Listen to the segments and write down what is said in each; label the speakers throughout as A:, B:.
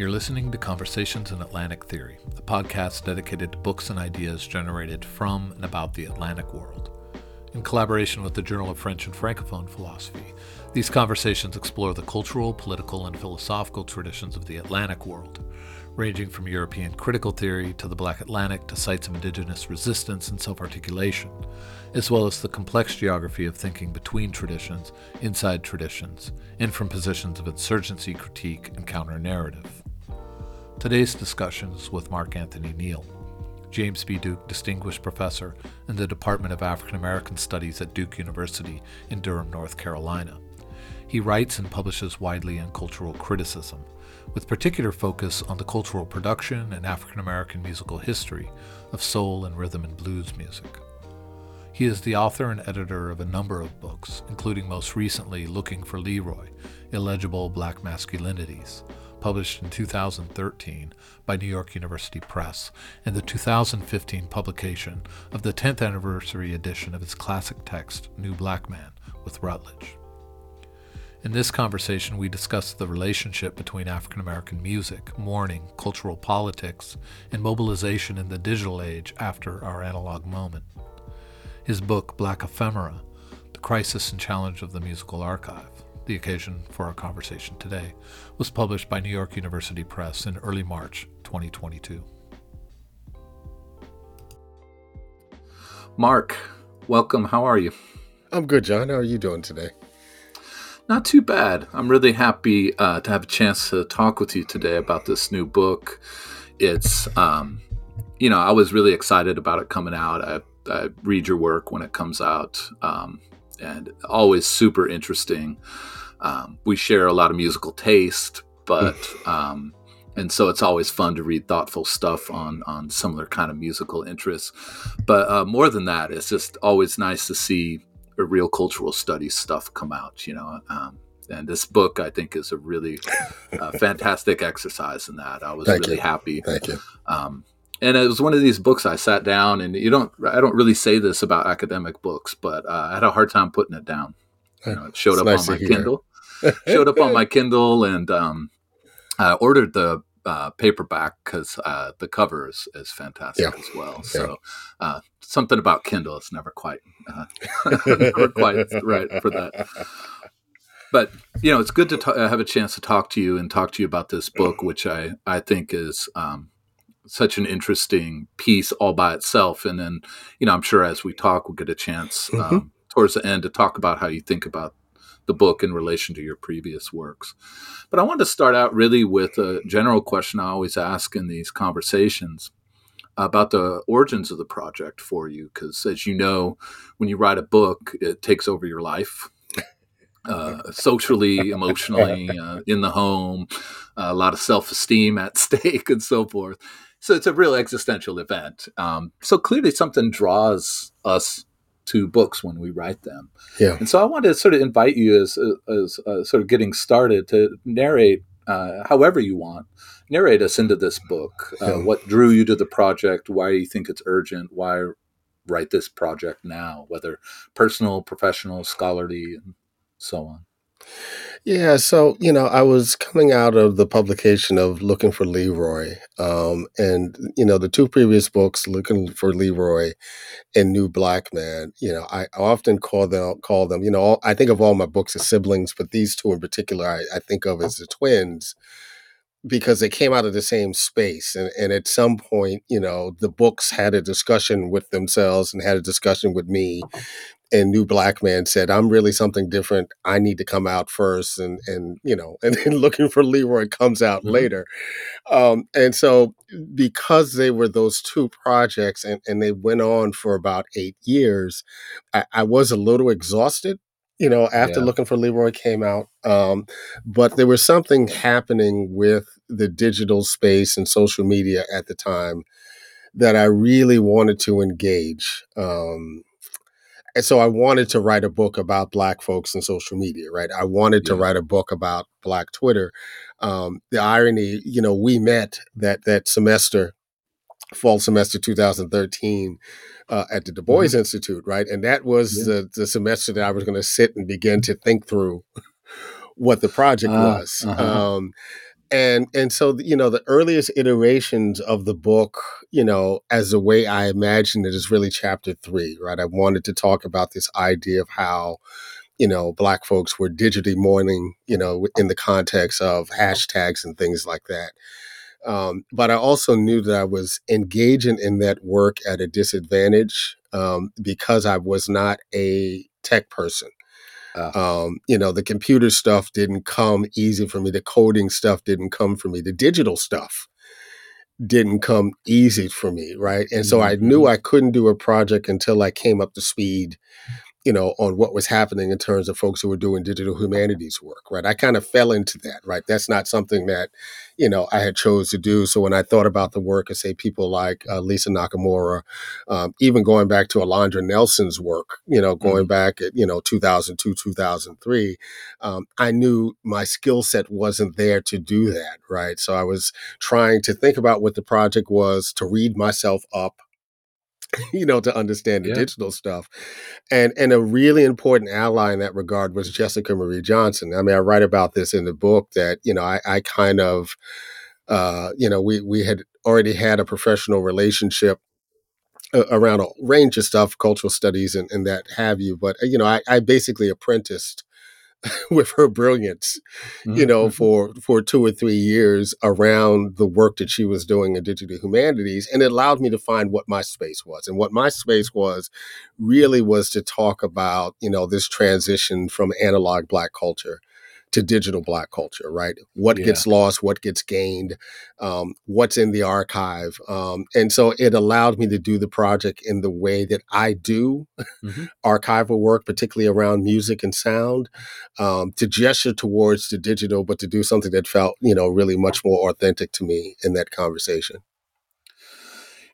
A: You're listening to Conversations in Atlantic Theory, a podcast dedicated to books and ideas generated from and about the Atlantic world. In collaboration with the Journal of French and Francophone Philosophy, these conversations explore the cultural, political, and philosophical traditions of the Atlantic world, ranging from European critical theory to the Black Atlantic to sites of indigenous resistance and self articulation, as well as the complex geography of thinking between traditions, inside traditions, and from positions of insurgency, critique, and counter narrative. Today's discussion is with Mark Anthony Neal, James B. Duke Distinguished Professor in the Department of African American Studies at Duke University in Durham, North Carolina. He writes and publishes widely in cultural criticism, with particular focus on the cultural production and African American musical history of soul and rhythm and blues music. He is the author and editor of a number of books, including most recently Looking for Leroy Illegible Black Masculinities, published in 2013 by New York University Press, and the 2015 publication of the 10th anniversary edition of his classic text, New Black Man, with Routledge. In this conversation, we discuss the relationship between African American music, mourning, cultural politics, and mobilization in the digital age after our analog moment. His book, Black Ephemera The Crisis and Challenge of the Musical Archive, the occasion for our conversation today, was published by New York University Press in early March 2022. Mark, welcome. How are you?
B: I'm good, John. How are you doing today?
A: Not too bad. I'm really happy uh, to have a chance to talk with you today about this new book. It's, um, you know, I was really excited about it coming out. I, I read your work when it comes out, um, and always super interesting. Um, we share a lot of musical taste, but um, and so it's always fun to read thoughtful stuff on on similar kind of musical interests. But uh, more than that, it's just always nice to see a real cultural studies stuff come out. You know. Um, and this book, I think, is a really uh, fantastic exercise in that. I was
B: Thank
A: really
B: you.
A: happy.
B: Thank you.
A: Um, and it was one of these books I sat down, and you don't, I don't really say this about academic books, but uh, I had a hard time putting it down. You know, it showed
B: It's
A: up
B: nice
A: on my. Kindle, showed up on my Kindle, and um, I ordered the uh, paperback because uh, the cover is, is fantastic
B: Yeah.
A: as well. So uh, something about Kindle is never quite, uh, never quite right for that. But you know, it's good to ta- uh, have a chance to talk to you and talk to you about this book, which I I think is um, such an interesting piece all by itself. And then you know, I'm sure as we talk, we'll get a chance um, towards the end to talk about how you think about the book in relation to your previous works. But I want to start out really with a general question I always ask in these conversations about the origins of the project for you. Because as you know, when you write a book, it takes over your life. Uh, socially, emotionally, uh, in the home, a lot of self esteem at stake, and so forth. So it's a real existential event. Um, so clearly, something draws us to books when we write them.
B: Yeah.
A: And so I want to sort of invite you as, as uh, sort of getting started to narrate, uh, however you want, narrate us into this book. Uh,
B: Yeah.
A: What drew you to the project? Why do you think it's urgent? Why write this project now? Whether personal, professional, scholarly, and so on.
B: Yeah. So, you know, I was coming out of the publication of Looking for Leroy. Um, and, you know, the two previous books, Looking for Leroy and New Black Man, you know, I often call them, call them, you know, all, I think of all my books as siblings, but these two in particular, I, I think of as the twins because they came out of the same space. And, and at some point, you know, the books had a discussion with themselves and had a discussion with me. And New Black Man said, I'm really something different. I need to come out first. And, and you know, and then Looking for Leroy comes out
A: Mhm.
B: later. Um, and so, because they were those two projects and, and they went on for about eight years, I, I was a little exhausted you know, after
A: Yeah.
B: Looking for Leroy came out. Um, but there was something happening with the digital space and social media at the time that I really wanted to engage. Um, and so I wanted to write a book about Black folks and social media, right? I wanted to write a book about Black Twitter. Um, the irony, you know, we met that that semester, fall semester 2013, uh, at the Du Bois Institute, right? And that was
A: Mm-hmm. Yeah.
B: the, the semester that I was going to sit and begin to think through what the project
A: Ah,
B: was.
A: uh-huh.
B: Um, and and so you know the earliest iterations of the book you know as the way i imagined it is really chapter three right? I wanted to talk about this idea of how you know black folks were digitally mourning you know in the context of hashtags and things like that. Um, but i also knew that i was engaging in that work at a disadvantage um, because i was not a tech person uh, um, you know, the computer stuff didn't come easy for me. The coding stuff didn't come for me. The digital stuff didn't come easy for me, right? And so I knew mm-hmm. I couldn't do a project until I came up to speed you know, on what was happening in terms of folks who were doing digital humanities work, right? I kind of fell into that, right? That's not something that, you know, I had chose to do. So when I thought about the work of, say, people like uh, Lisa Nakamura, um, even going back to Alondra Nelson's work, you know, going mm-hmm. back at, you know, 2002, 2003, um, I knew my skill set wasn't there to do that, right? So I was trying to think about what the project was, to read myself up you know, to understand the yeah. digital stuff. And and a really important ally in that regard was Jessica Marie Johnson. I mean, I write about this in the book that, you know, I, I kind of uh, you know, we we had already had a professional relationship around a range of stuff, cultural studies and, and that have you. But you know, I, I basically apprenticed with her brilliance, mm-hmm. you know, mm-hmm. for for two or three years around the work that she was doing in digital humanities, and it allowed me to find what my space was. And what my space was really was to talk about, you know, this transition from analog Black culture to digital black culture, right? What yeah. gets lost, what gets gained, um, what's in the archive. Um, and so it allowed me to do the project in the way that I do mm-hmm. archival work, particularly around music and sound, um, to gesture towards the digital, but to do something that felt, you know, really much more authentic to me in that conversation.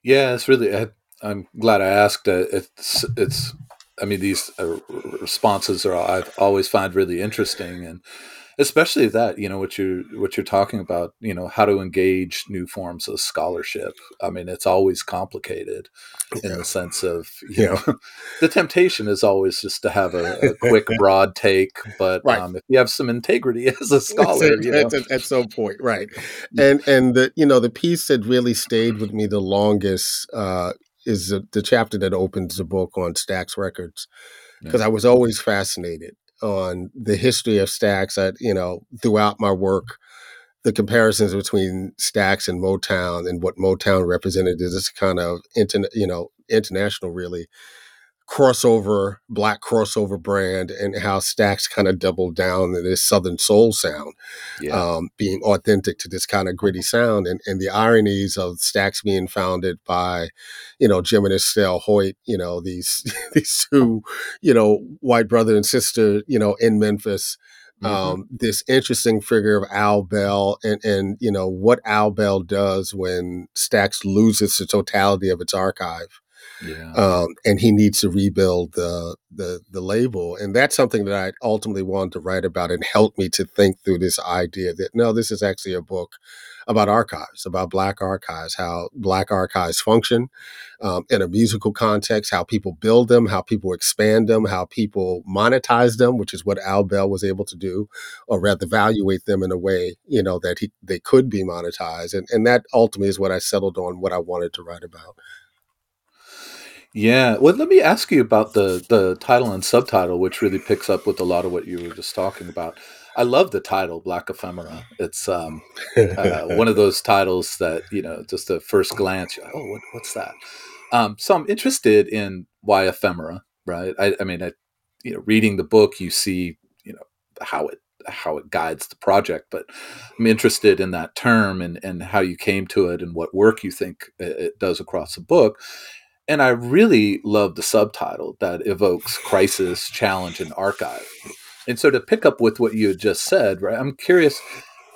A: Yeah, it's really, I, am glad I asked. Uh, it's, it's, I mean, these uh, responses are I've always find really interesting, and especially that you know what you what you're talking about. You know how to engage new forms of scholarship. I mean, it's always complicated in yeah. the sense of you yeah. know the temptation is always just to have a, a quick, broad take, but right. um, if you have some integrity as a scholar, you know.
B: at, at some point, right? And and the you know the piece that really stayed with me the longest. Uh, is the, the chapter that opens the book on Stax Records because yeah. I was always fascinated on the history of Stax. I, you know, throughout my work, the comparisons between Stax and Motown and what Motown represented is this kind of internet, you know, international really crossover, black crossover brand, and how Stax kind of doubled down in this Southern soul sound, yeah. um, being authentic to this kind of gritty sound, and, and the ironies of Stax being founded by, you know, Jim and Estelle Hoyt, you know, these these two, you know, white brother and sister, you know, in Memphis. Mm-hmm. Um, this interesting figure of Al Bell and, and, you know, what Al Bell does when Stax loses the totality of its archive yeah. Um, and he needs to rebuild the, the the label, and that's something that I ultimately wanted to write about and help me to think through this idea that no, this is actually a book about archives, about Black archives, how Black archives function um, in a musical context, how people build them, how people expand them, how people monetize them, which is what Al Bell was able to do, or rather evaluate them in a way you know that he, they could be monetized, and and that ultimately is what I settled on, what I wanted to write about.
A: Yeah. Well, let me ask you about the the title and subtitle, which really picks up with a lot of what you were just talking about. I love the title, Black Ephemera. It's um, uh, one of those titles that you know, just a first glance, like, oh, what, what's that? Um, so I'm interested in why ephemera, right? I, I mean, I, you know, reading the book, you see, you know, how it how it guides the project, but I'm interested in that term and and how you came to it and what work you think it does across the book. And I really love the subtitle that evokes crisis, challenge, and archive. And so to pick up with what you had just said, right? I'm curious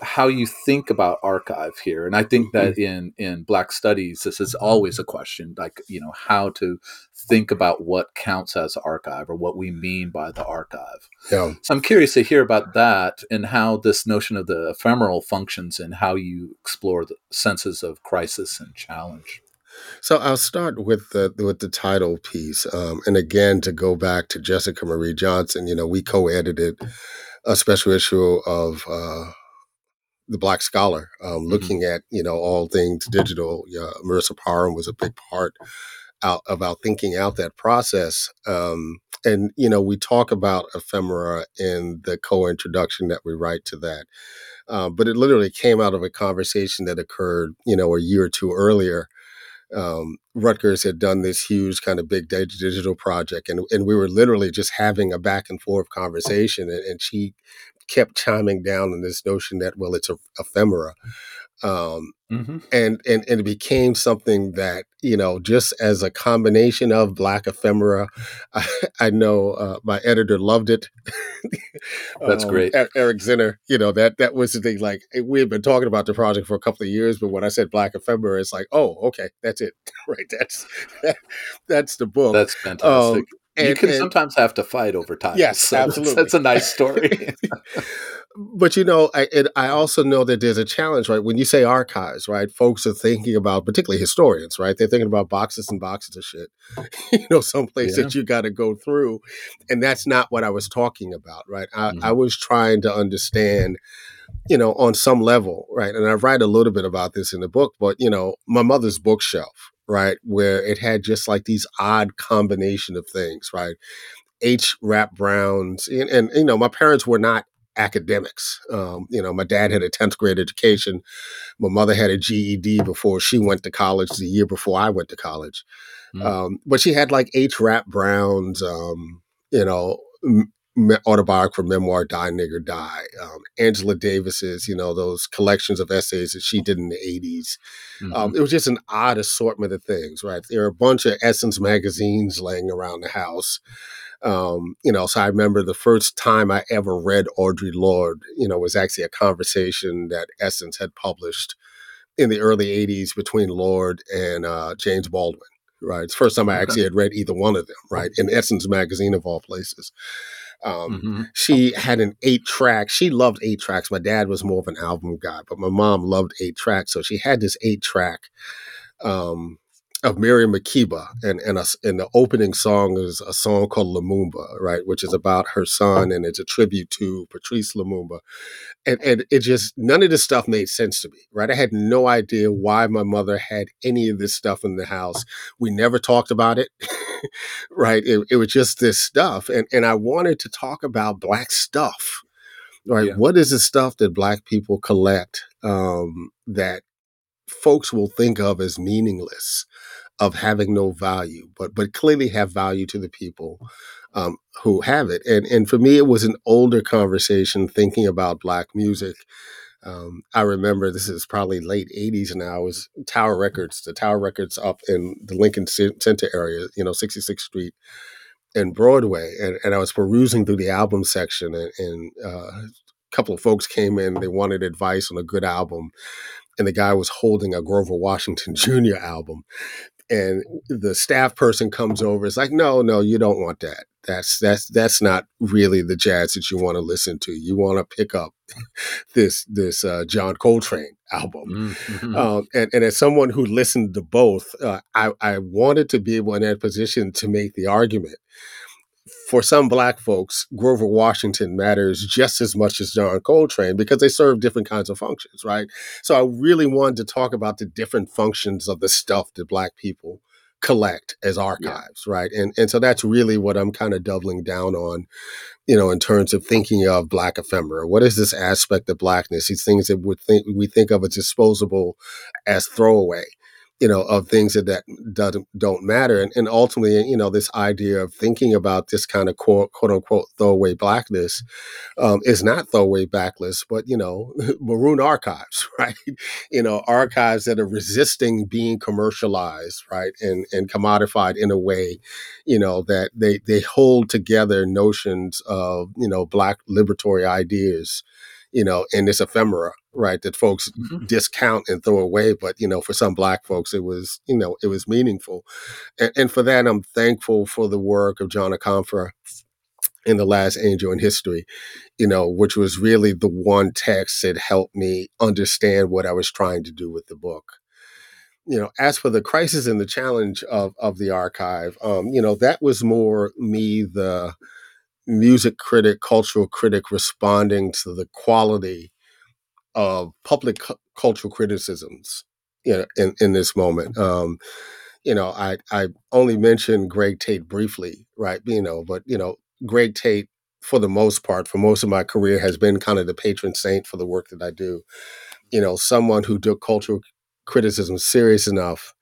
A: how you think about archive here. And I think that mm-hmm. in in Black studies, this is always a question, like, you know, how to think about what counts as archive or what we mean by the archive. Yeah. So I'm curious to hear about that and how this notion of the ephemeral functions and how you explore the senses of crisis and challenge.
B: So I'll start with the with the title piece, um, and again to go back to Jessica Marie Johnson. You know, we co-edited a special issue of uh, the Black Scholar, um, mm-hmm. looking at you know all things digital. Yeah, Marisa Parham was a big part out about thinking out that process. Um, and you know, we talk about ephemera in the co-introduction that we write to that, uh, but it literally came out of a conversation that occurred, you know, a year or two earlier. Um, Rutgers had done this huge kind of big digital project, and and we were literally just having a back and forth conversation, and, and she kept chiming down on this notion that well, it's a ephemera. Um, mm-hmm. and, and and it became something that you know just as a combination of black ephemera i, I know uh, my editor loved it
A: that's um, great
B: eric zinner you know that that was the thing like eh, we had been talking about the project for a couple of years but when i said black ephemera it's like oh okay that's it right that's that, that's the book
A: that's fantastic um, and, you can and, sometimes have to fight over time.
B: Yes, so absolutely.
A: That's, that's, a nice story.
B: But you know, I it, I also know that there's a challenge, right? When you say archives, right? Folks are thinking about, particularly historians, right? They're thinking about boxes and boxes of shit, you know, someplace yeah. that you got to go through, and that's not what I was talking about, right? I, mm-hmm. I was trying to understand, you know, on some level, right? And I write a little bit about this in the book, but you know, my mother's bookshelf, right, where it had just like these odd combination of things, right? H. Rap Browns, and, and you know, my parents were not academics. Um, you know, my dad had a 10th grade education. My mother had a GED before she went to college, the year before I went to college. Mm. Um, but she had like H. Rap Brown's, um, you know, m- autobiography, memoir, Die Nigger Die. Um, Angela Davis's, you know, those collections of essays that she did in the 80s. Um, mm-hmm. it was just an odd assortment of things, right? There are a bunch of Essence magazines laying around the house. Um, you know, so I remember the first time I ever read Audre Lorde, you know, was actually a conversation that Essence had published in the early 80s between Lorde and uh, James Baldwin, right? It's the first time I actually had read either one of them, right? In Essence magazine of all places. Um, mm-hmm. She had an eight track. She loved eight tracks. My dad was more of an album guy, but my mom loved eight tracks. So she had this eight track um, of Miriam Makeba, and and, a, and the opening song is a song called Lumumba, right, which is about her son, and it's a tribute to Patrice Lumumba, and and it just none of this stuff made sense to me, right? I had no idea why my mother had any of this stuff in the house. We never talked about it, right? It, it was just this stuff, and and I wanted to talk about black stuff, right? Yeah. What is the stuff that black people collect um, that folks will think of as meaningless, of having no value, but but clearly have value to the people um, who have it. And and for me, it was an older conversation thinking about black music. Um, I remember this is probably late '80s now. It was Tower Records, the Tower Records up in the Lincoln Center area, you know, 66th Street and Broadway, and, and I was perusing through the album section, and, and uh, a couple of folks came in. They wanted advice on a good album, and the guy was holding a Grover Washington Jr. album. And the staff person comes over. It's like, no, no, you don't want that. That's that's that's not really the jazz that you want to listen to. You want to pick up this this uh, John Coltrane album. Mm-hmm. Um, and, and as someone who listened to both, uh, I, I wanted to be able in that position to make the argument for some black folks, Grover Washington matters just as much as John Coltrane because they serve different kinds of functions, right? So I really wanted to talk about the different functions of the stuff that black people collect as archives, yeah. right? And and so that's really what I'm kind of doubling down on, you know, in terms of thinking of black ephemera. What is this aspect of blackness? These things that we think we think of as disposable as throwaway you know, of things that, that doesn't, don't matter. And, and ultimately, you know, this idea of thinking about this kind of quote, quote unquote throwaway blackness um, is not throwaway blackness but, you know, maroon archives, right? You know, archives that are resisting being commercialized, right? And, and commodified in a way, you know, that they, they hold together notions of, you know, black liberatory ideas you know, in this ephemera, right, that folks mm-hmm. discount and throw away. But, you know, for some black folks, it was, you know, it was meaningful. And, and for that, I'm thankful for the work of John Akomfrah in The Last Angel in History, you know, which was really the one text that helped me understand what I was trying to do with the book you know, as for the crisis and the challenge of of the archive, um, you know, that was more me the music critic, cultural critic responding to the quality of public cu- cultural criticisms you know, in, in this moment. Um, you know, I, I only mentioned Greg Tate briefly, right? You know, but, you know, Greg Tate, for the most part, for most of my career, has been kind of the patron saint for the work that I do. You know, someone who took cultural criticism serious enough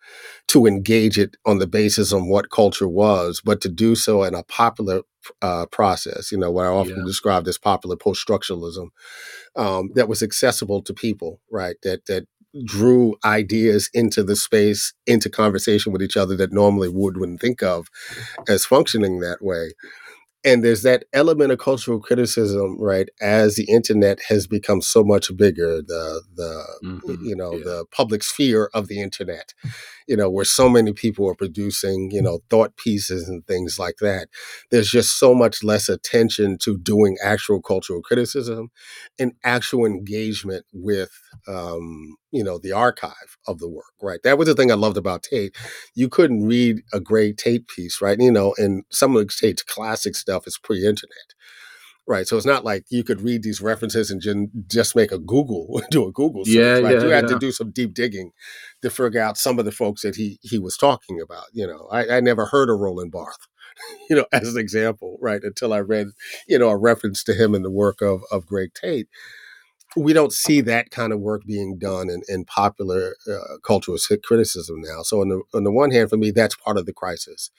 B: to engage it on the basis of what culture was, but to do so in a popular uh, process, you know, what I often yeah. described as popular post structuralism, um, that was accessible to people, right? That that drew ideas into the space, into conversation with each other that normally would wouldn't think of as functioning that way and there's that element of cultural criticism right as the internet has become so much bigger the the mm-hmm. you know yeah. the public sphere of the internet you know where so many people are producing you know thought pieces and things like that there's just so much less attention to doing actual cultural criticism and actual engagement with um, you know the archive of the work right? That was the thing i loved about tate. You couldn't read a great tate piece right? You know and some of tate's classic stuff is pre-internet right? So it's not like you could read these references and just make a google do a google search
A: yeah,
B: right?
A: yeah
B: you had
A: yeah.
B: to do some deep digging to figure out some of the folks that he he was talking about you know? I, I never heard of roland Barthes you know as an example right? Until i read you know a reference to him in the work of of greg tate we don't see that kind of work being done in, in popular uh, cultural criticism now. So on the on the one hand, for me, that's part of the crisis.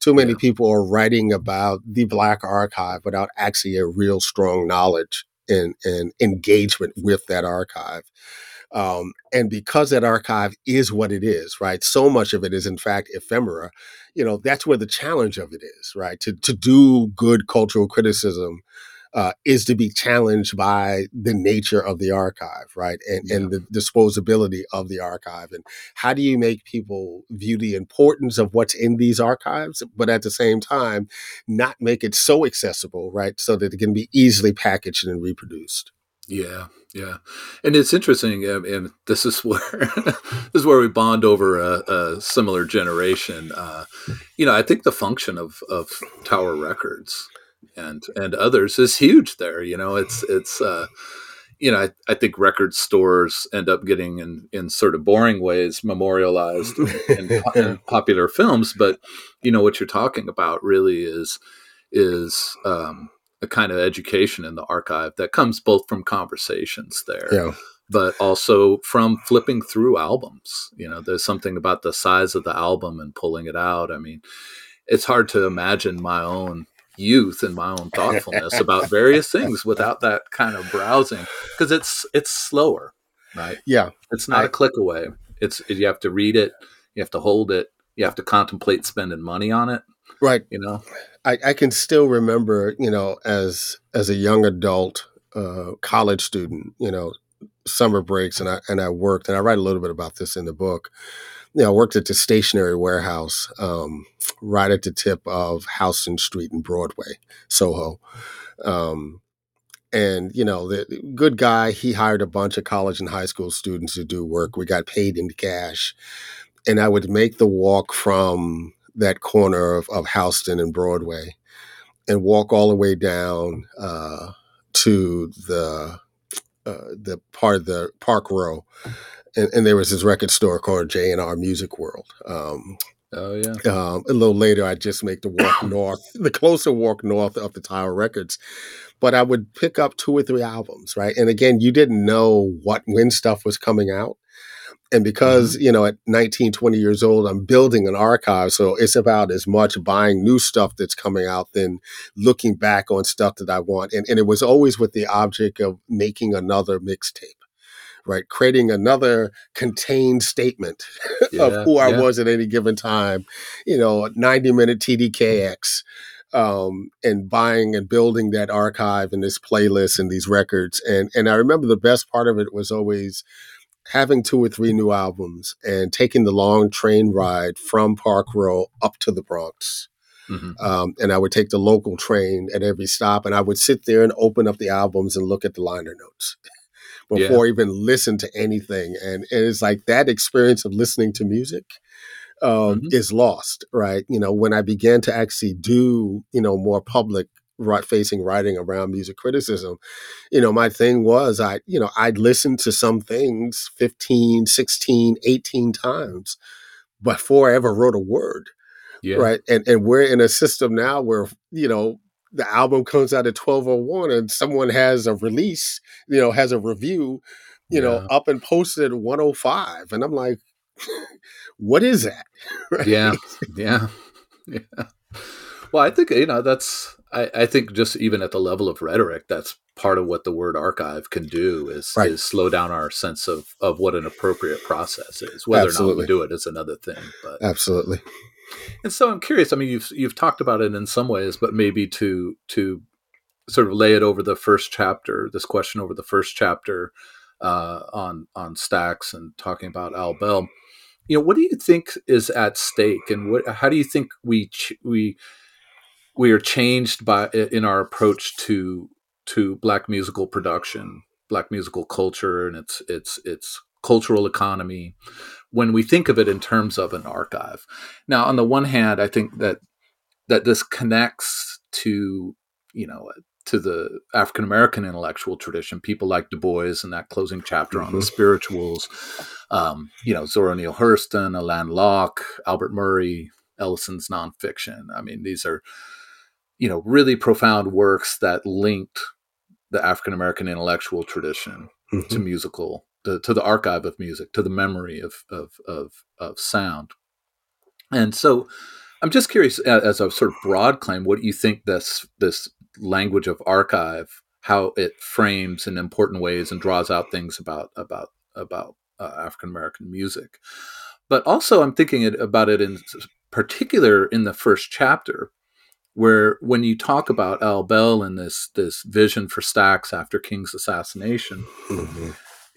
B: Too many yeah. people are writing about the Black archive without actually a real strong knowledge and, and engagement with that archive. Um, and because that archive is what it is, right? So much of it is in fact ephemera. You know, that's where the challenge of it is, right? To to do good cultural criticism uh, is to be challenged by the nature of the archive, right? And, yeah. and the disposability of the archive. And how do you make people view the importance of what's in these archives, but at the same time, not make it so accessible, right? So that it can be easily packaged and reproduced.
A: Yeah, yeah, and it's interesting, um, and this is where this is where we bond over a, a similar generation. Uh, you know, I think the function of of Tower Records and and others is huge there. You know, it's it's uh, you know I, I think record stores end up getting in in sort of boring ways memorialized in, in, popular films, but you know what you're talking about really is is um, a kind of education in the archive that comes both from conversations there. Yeah but also from flipping through albums. You know, there's something about the size of the album and pulling it out. I mean, it's hard to imagine my own youth and my own thoughtfulness about various things without that kind of browsing because it's it's slower right?
B: Yeah.
A: It's not I, a click away. It's you have to read it you have to hold it you have to contemplate spending money on it
B: right.
A: you know?
B: I, I can still remember you know as as a young adult uh, college student you know summer breaks and i and i worked and i write a little bit about this in the book you know, I worked at the stationery warehouse um, right at the tip of Houston Street and Broadway, Soho. Um, and you know, the good guy, he hired a bunch of college and high school students to do work. We got paid in cash, and I would make the walk from that corner of, of Houston and Broadway, and walk all the way down uh, to the uh, the part of the Park Row and, and, there was this record store called J and R Music World. Um,
A: oh yeah.
B: Um, a little later, I just make the walk north, the closer walk north of the Tower Records. But I would pick up two or three albums, right? And again, you didn't know what when stuff was coming out. And because, mm-hmm. you know, at 19, 20 years old, I'm building an archive. So it's about as much buying new stuff that's coming out than looking back on stuff that I want. And, and it was always with the object of making another mixtape right? Creating another contained statement yeah, of who I yeah. was at any given time, you know, 90 minute TDKX. Um, and buying and building that archive and this playlist and these records. And and I remember the best part of it was always having two or three new albums and taking the long train ride from Park Row up to the Bronx. Mm-hmm. Um, and I would take the local train at every stop, and I would sit there and open up the albums and look at the liner notes before yeah. even listen to anything. And, and it's like that experience of listening to music um, mm-hmm. is lost, right? You know, when I began to actually do, you know, more public right facing writing around music criticism, you know, my thing was I, you know, I'd listen to some things 15, 16, 18 times before I ever wrote a word. Yeah. Right. And and we're in a system now where, you know, the album comes out at 1201 and someone has a release, you know, has a review, you yeah. know, up and posted 105. And I'm like, what is that?
A: Right? Yeah. Yeah. Yeah. Well, I think, you know, that's, I, I think just even at the level of rhetoric, that's part of what the word archive can do is, right. is slow down our sense of, of what an appropriate process is. Whether Absolutely. or not we do it is another thing. But
B: Absolutely.
A: And so I'm curious. I mean, you've you've talked about it in some ways, but maybe to to sort of lay it over the first chapter, this question over the first chapter uh, on on Stax and talking about Al Bell. You know, what do you think is at stake, and what how do you think we ch- we we are changed by in our approach to to black musical production, black musical culture, and its its its cultural economy when we think of it in terms of an archive. Now, on the one hand, I think that that this connects to you know to the African American intellectual tradition, people like Du Bois and that closing chapter mm-hmm. on the mm-hmm. spirituals, um, you know, Zora Neale Hurston, Alain Locke, Albert Murray, Ellison's nonfiction. I mean, these are, you know, really profound works that linked the African American intellectual tradition mm-hmm. to musical, to, to, the archive of music, to the memory of, of, of, of sound. And so I'm just curious, as a sort of broad claim, what do you think this this language of archive, how it frames in important ways and draws out things about about about uh, African American music. But also, I'm thinking it, about it in particular in the first chapter, where when you talk about Al Bell and this this vision for Stax after King's assassination, mm-hmm.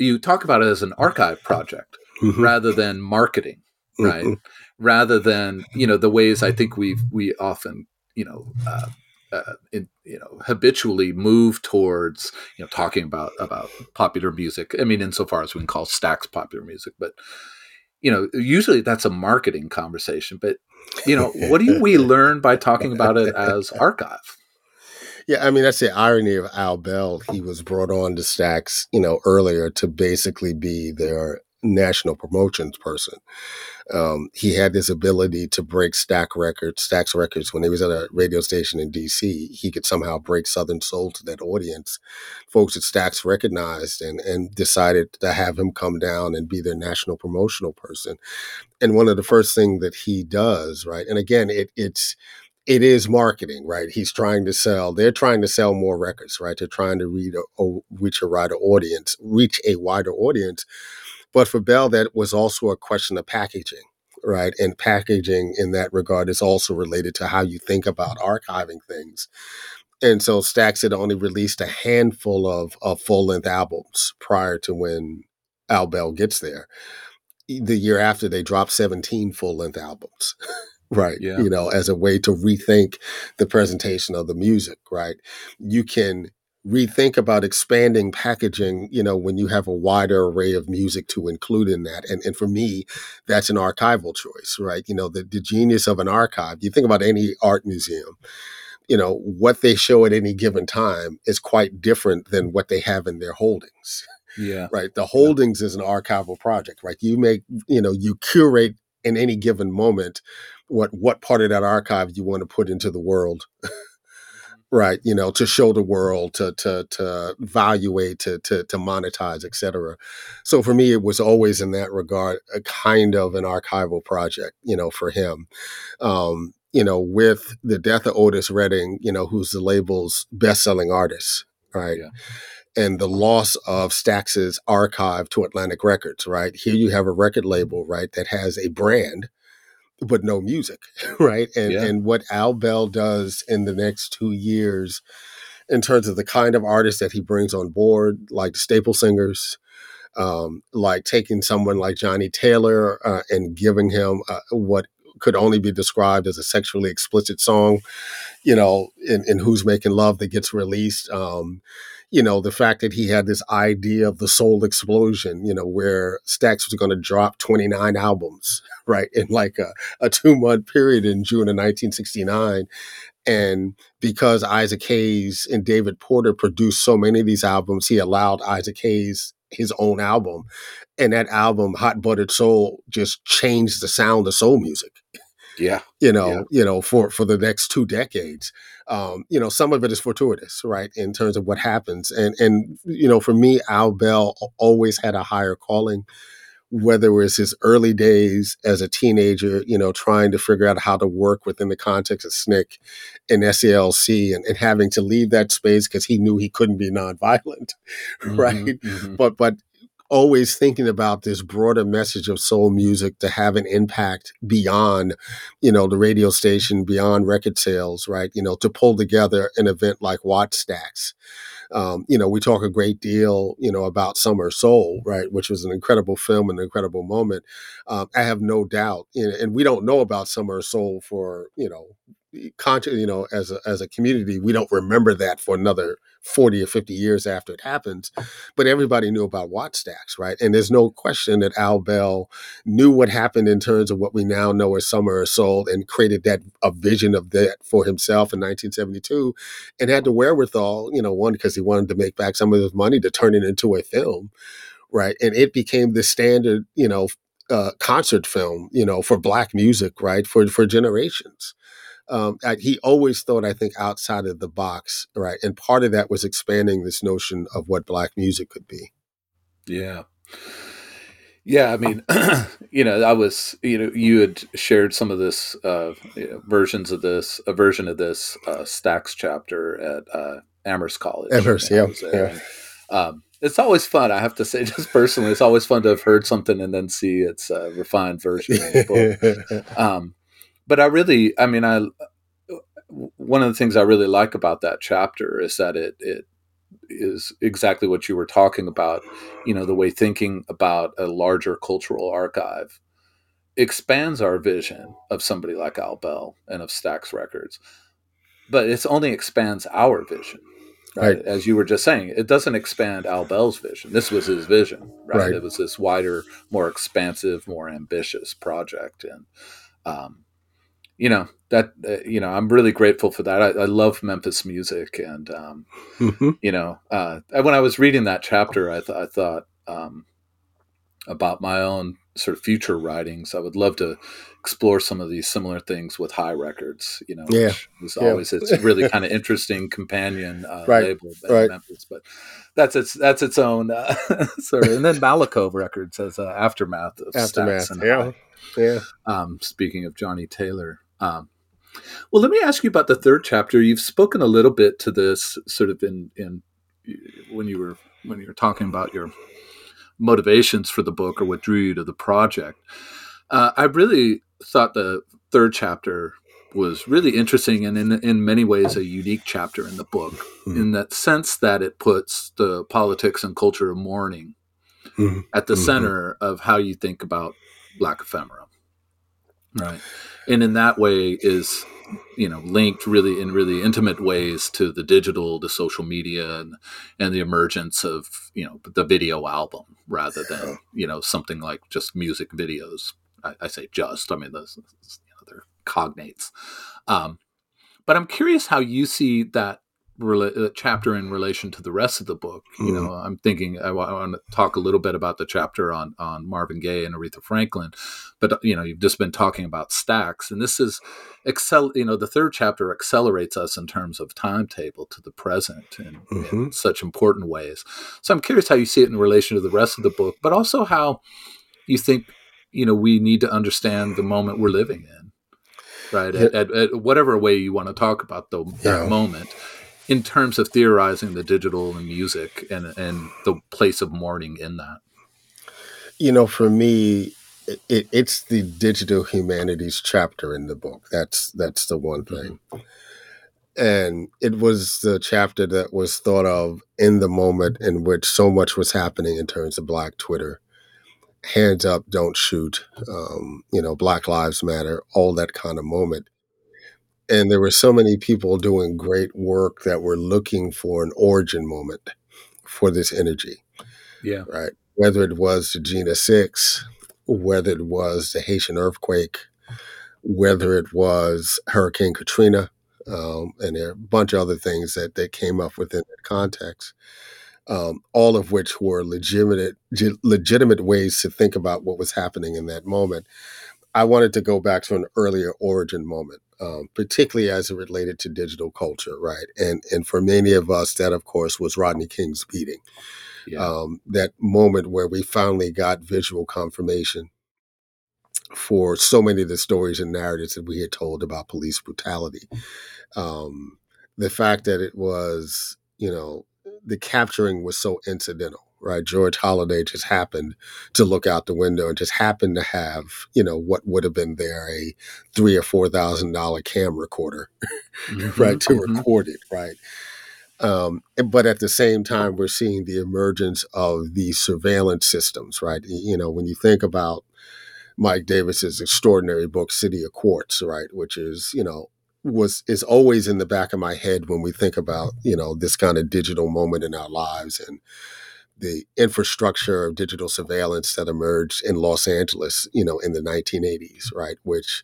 A: You talk about it as an archive project mm-hmm. rather than marketing, right? Mm-hmm. Rather than you know the ways I think we we often you know uh, uh, in, you know habitually move towards you know talking about about popular music. I mean, insofar as we can call Stax popular music, but you know, usually that's a marketing conversation. But you know, what do we learn by talking about it as archive?
B: Yeah, I mean that's the irony of Al Bell. He was brought on to Stax, you know, earlier to basically be their national promotions person. Um, he had this ability to break Stack Records, Stax Records, when he was at a radio station in D.C. He could somehow break Southern Soul to that audience. Folks at Stax recognized and and decided to have him come down and be their national promotional person. And one of the first things that he does, right? And again, it it's it is marketing, right? He's trying to sell. They're trying to sell more records, right? They're trying to read a, oh, reach a wider audience, reach a wider audience. But for Bell, that was also a question of packaging, right? And packaging in that regard is also related to how you think about archiving things. And so Stax had only released a handful of, of full length albums prior to when Al Bell gets there. The year after, they dropped 17 full length albums. right yeah. you know as a way to rethink the presentation of the music right you can rethink about expanding packaging, you know, when you have a wider array of music to include in that. And, and for me, that's an archival choice, right? You know, the, the genius of an archive, you think about any art museum, you know, what they show at any given time is quite different than what they have in their holdings.
A: Yeah.
B: Right. The holdings yeah. is an archival project, right? You make, you know, you curate in any given moment what what part of that archive you want to put into the world. Right you know to show the world to to to evaluate to to, to monetize etc so for me it was always in that regard a kind of an archival project you know for him. Um you know with the death of otis redding you know who's the label's best-selling artist right? Yeah. and the loss of Stax's archive to Atlantic Records, right? Here you have a record label, right, that has a brand, but no music, right? And yeah. and what Al Bell does in the next two years, in terms of the kind of artists that he brings on board, like the Staple Singers, um, like taking someone like Johnnie Taylor uh, and giving him uh, what could only be described as a sexually explicit song, you know, in, in Who's Making Love that gets released. Um, you know, the fact that he had this idea of the soul explosion, you know, where Stax was going to drop 29 albums, right, in like a, a two month period in June of 1969. And because Isaac Hayes and David Porter produced so many of these albums, he allowed Isaac Hayes his own album. And that album, Hot Buttered Soul, just changed the sound of soul music.
A: Yeah.
B: You know,
A: Yeah.
B: you know, for for the next two decades. Um, you know, some of it is fortuitous, right, in terms of what happens. And and you know, for me, Al Bell always had a higher calling, whether it was his early days as a teenager, you know, trying to figure out how to work within the context of SNCC and SCLC and, and having to leave that space because he knew he couldn't be nonviolent, right?
A: Mhm, mhm.
B: but but always thinking about this broader message of soul music to have an impact beyond you know the radio station beyond record sales right? You know to pull together an event like Wattstax. Um, you know we talk a great deal you know about summer soul right? Which was an incredible film and an incredible moment. Um, i have no doubt and we don't know about summer soul for you know conscious you know as a, as a community we don't remember that for another 40 or 50 years after it happens but everybody knew about Wattstax right? And there's no question that al bell knew what happened in terms of what we now know as summer of soul and created that a vision of that for himself in 1972 and had the wherewithal you know one because he wanted to make back some of his money to turn it into a film right? And it became the standard you know uh, concert film you know for black music right? For for generations um, I, he always thought, I think, outside of the box, right? And part of that was expanding this notion of what black music could be.
A: Yeah. Yeah, I mean, you know, I was, you know, you had shared some of this uh, you know, versions of this, a version of this uh, Stax chapter at uh, Amherst College.
B: Amherst,
A: I
B: yeah.
A: And, um, it's always fun. I have to say, just personally, it's always fun to have heard something and then see its uh, refined version. In the book. um, but I really, I mean, I one of the things I really like about that chapter is that it it is exactly what you were talking about. You know, the way thinking about a larger cultural archive expands our vision of somebody like Al Bell and of Stax Records, but it only expands our vision. Right?
B: Right.
A: As you were just saying, it doesn't expand Al Bell's vision. This was his vision, right?
B: Right.
A: It was this wider, more expansive, more ambitious project, and um, you know that uh, you know I'm really grateful for that. I, I love Memphis music, and um,
B: Mhm.
A: you know uh, when I was reading that chapter, I, th- I thought um, about my own sort of future writings. I would love to explore some of these similar things with Hi Records. You know,
B: Yeah.
A: which was
B: Yeah.
A: always it's really kind of interesting companion uh,
B: Right.
A: label
B: Right.
A: Memphis, but. That's its that's its own uh, sort of, and then Malaco Records as aftermath of
B: Aftermath.
A: and
B: Yeah.
A: Hi
B: Yeah.
A: um, speaking of Johnnie Taylor. Um, well, let me ask you about the third chapter. You've spoken a little bit to this, sort of in in when you were when you were talking about your motivations for the book or what drew you to the project. Uh, I really thought the third chapter was really interesting and in in many ways a unique chapter in the book
B: Mhm.
A: in that sense that it puts the politics and culture of mourning
B: Mhm.
A: at the
B: Mhm.
A: center of how you think about black ephemera right. And in that way is you know linked really in really intimate ways to the digital the social media and and the emergence of you know the video album rather than you know something like just music videos. I, I say just i mean those you know, they're cognates. Um, but i'm curious how you see that rela- uh, chapter in relation to the rest of the book. You
B: Mhm.
A: know, I'm thinking I want to talk a little bit about the chapter on on Marvin Gaye and Aretha Franklin, but uh, you know, you've just been talking about Stax, and this is excel. You know, the third chapter accelerates us in terms of timetable to the present in, in
B: Mhm.
A: such important ways. So I'm curious how you see it in relation to the rest of the book, but also how you think you know we need to understand the moment we're living in right at, at, at whatever way you want to talk about the, that
B: Yeah.
A: moment in terms of theorizing the digital and music and and the place of mourning in that
B: You know, for me, it, it, it's the digital humanities chapter in the book. That's that's the one thing. And it was the chapter that was thought of in the moment in which so much was happening in terms of Black Twitter. Hands up, don't shoot. Um, you know, Black Lives Matter, all that kind of moment. And there were so many people doing great work that were looking for an origin moment for this energy.
A: Yeah.
B: Right. Whether it was the Jena 6, whether it was the Haitian earthquake, whether it was Hurricane Katrina, um, and a bunch of other things that, that came up within that context, um, all of which were legitimate, legitimate ways to think about what was happening in that moment. I wanted to go back to an earlier origin moment, um, particularly as it related to digital culture, right? And and for many of us, that of course was Rodney King's beating. Yeah. Um, that moment where we finally got visual confirmation for so many of the stories and narratives that we had told about police brutality. Um, the fact that it was, you know, the capturing was so incidental, right? George Holliday just happened to look out the window and just happened to have, you know, what would have been there a three or four thousand dollar cam recorder, mm-hmm, right, to mm-hmm. record it, right? Um, but at the same time, we're seeing the emergence of these surveillance systems, right? You know, when you think about Mike Davis's extraordinary book, City of Quartz, right, which is, you know, was is always in the back of my head when we think about, you know, this kind of digital moment in our lives and the infrastructure of digital surveillance that emerged in Los Angeles, you know, in the 1980s, right, which,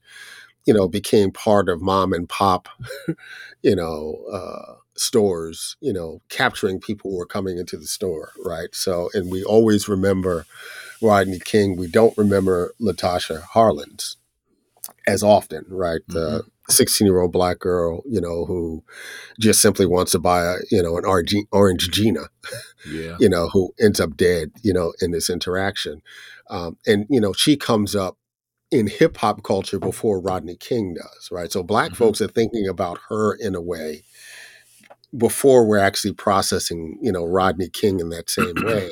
B: you know, became part of mom and pop, you know, uh, stores, you know, capturing people who were coming into the store, right? So, and we always remember Rodney King. We don't remember Latasha Harlins as often, right? The 16 year old black girl, you know, who just simply wants to buy, a, you know, an orange Gina, yeah. you know, who ends up dead, you know, in this interaction. Um, and, you know, she comes up in hip hop culture before Rodney King does, right? So black mm-hmm. folks are thinking about her in a way before we're actually processing, you know, Rodney King in that same way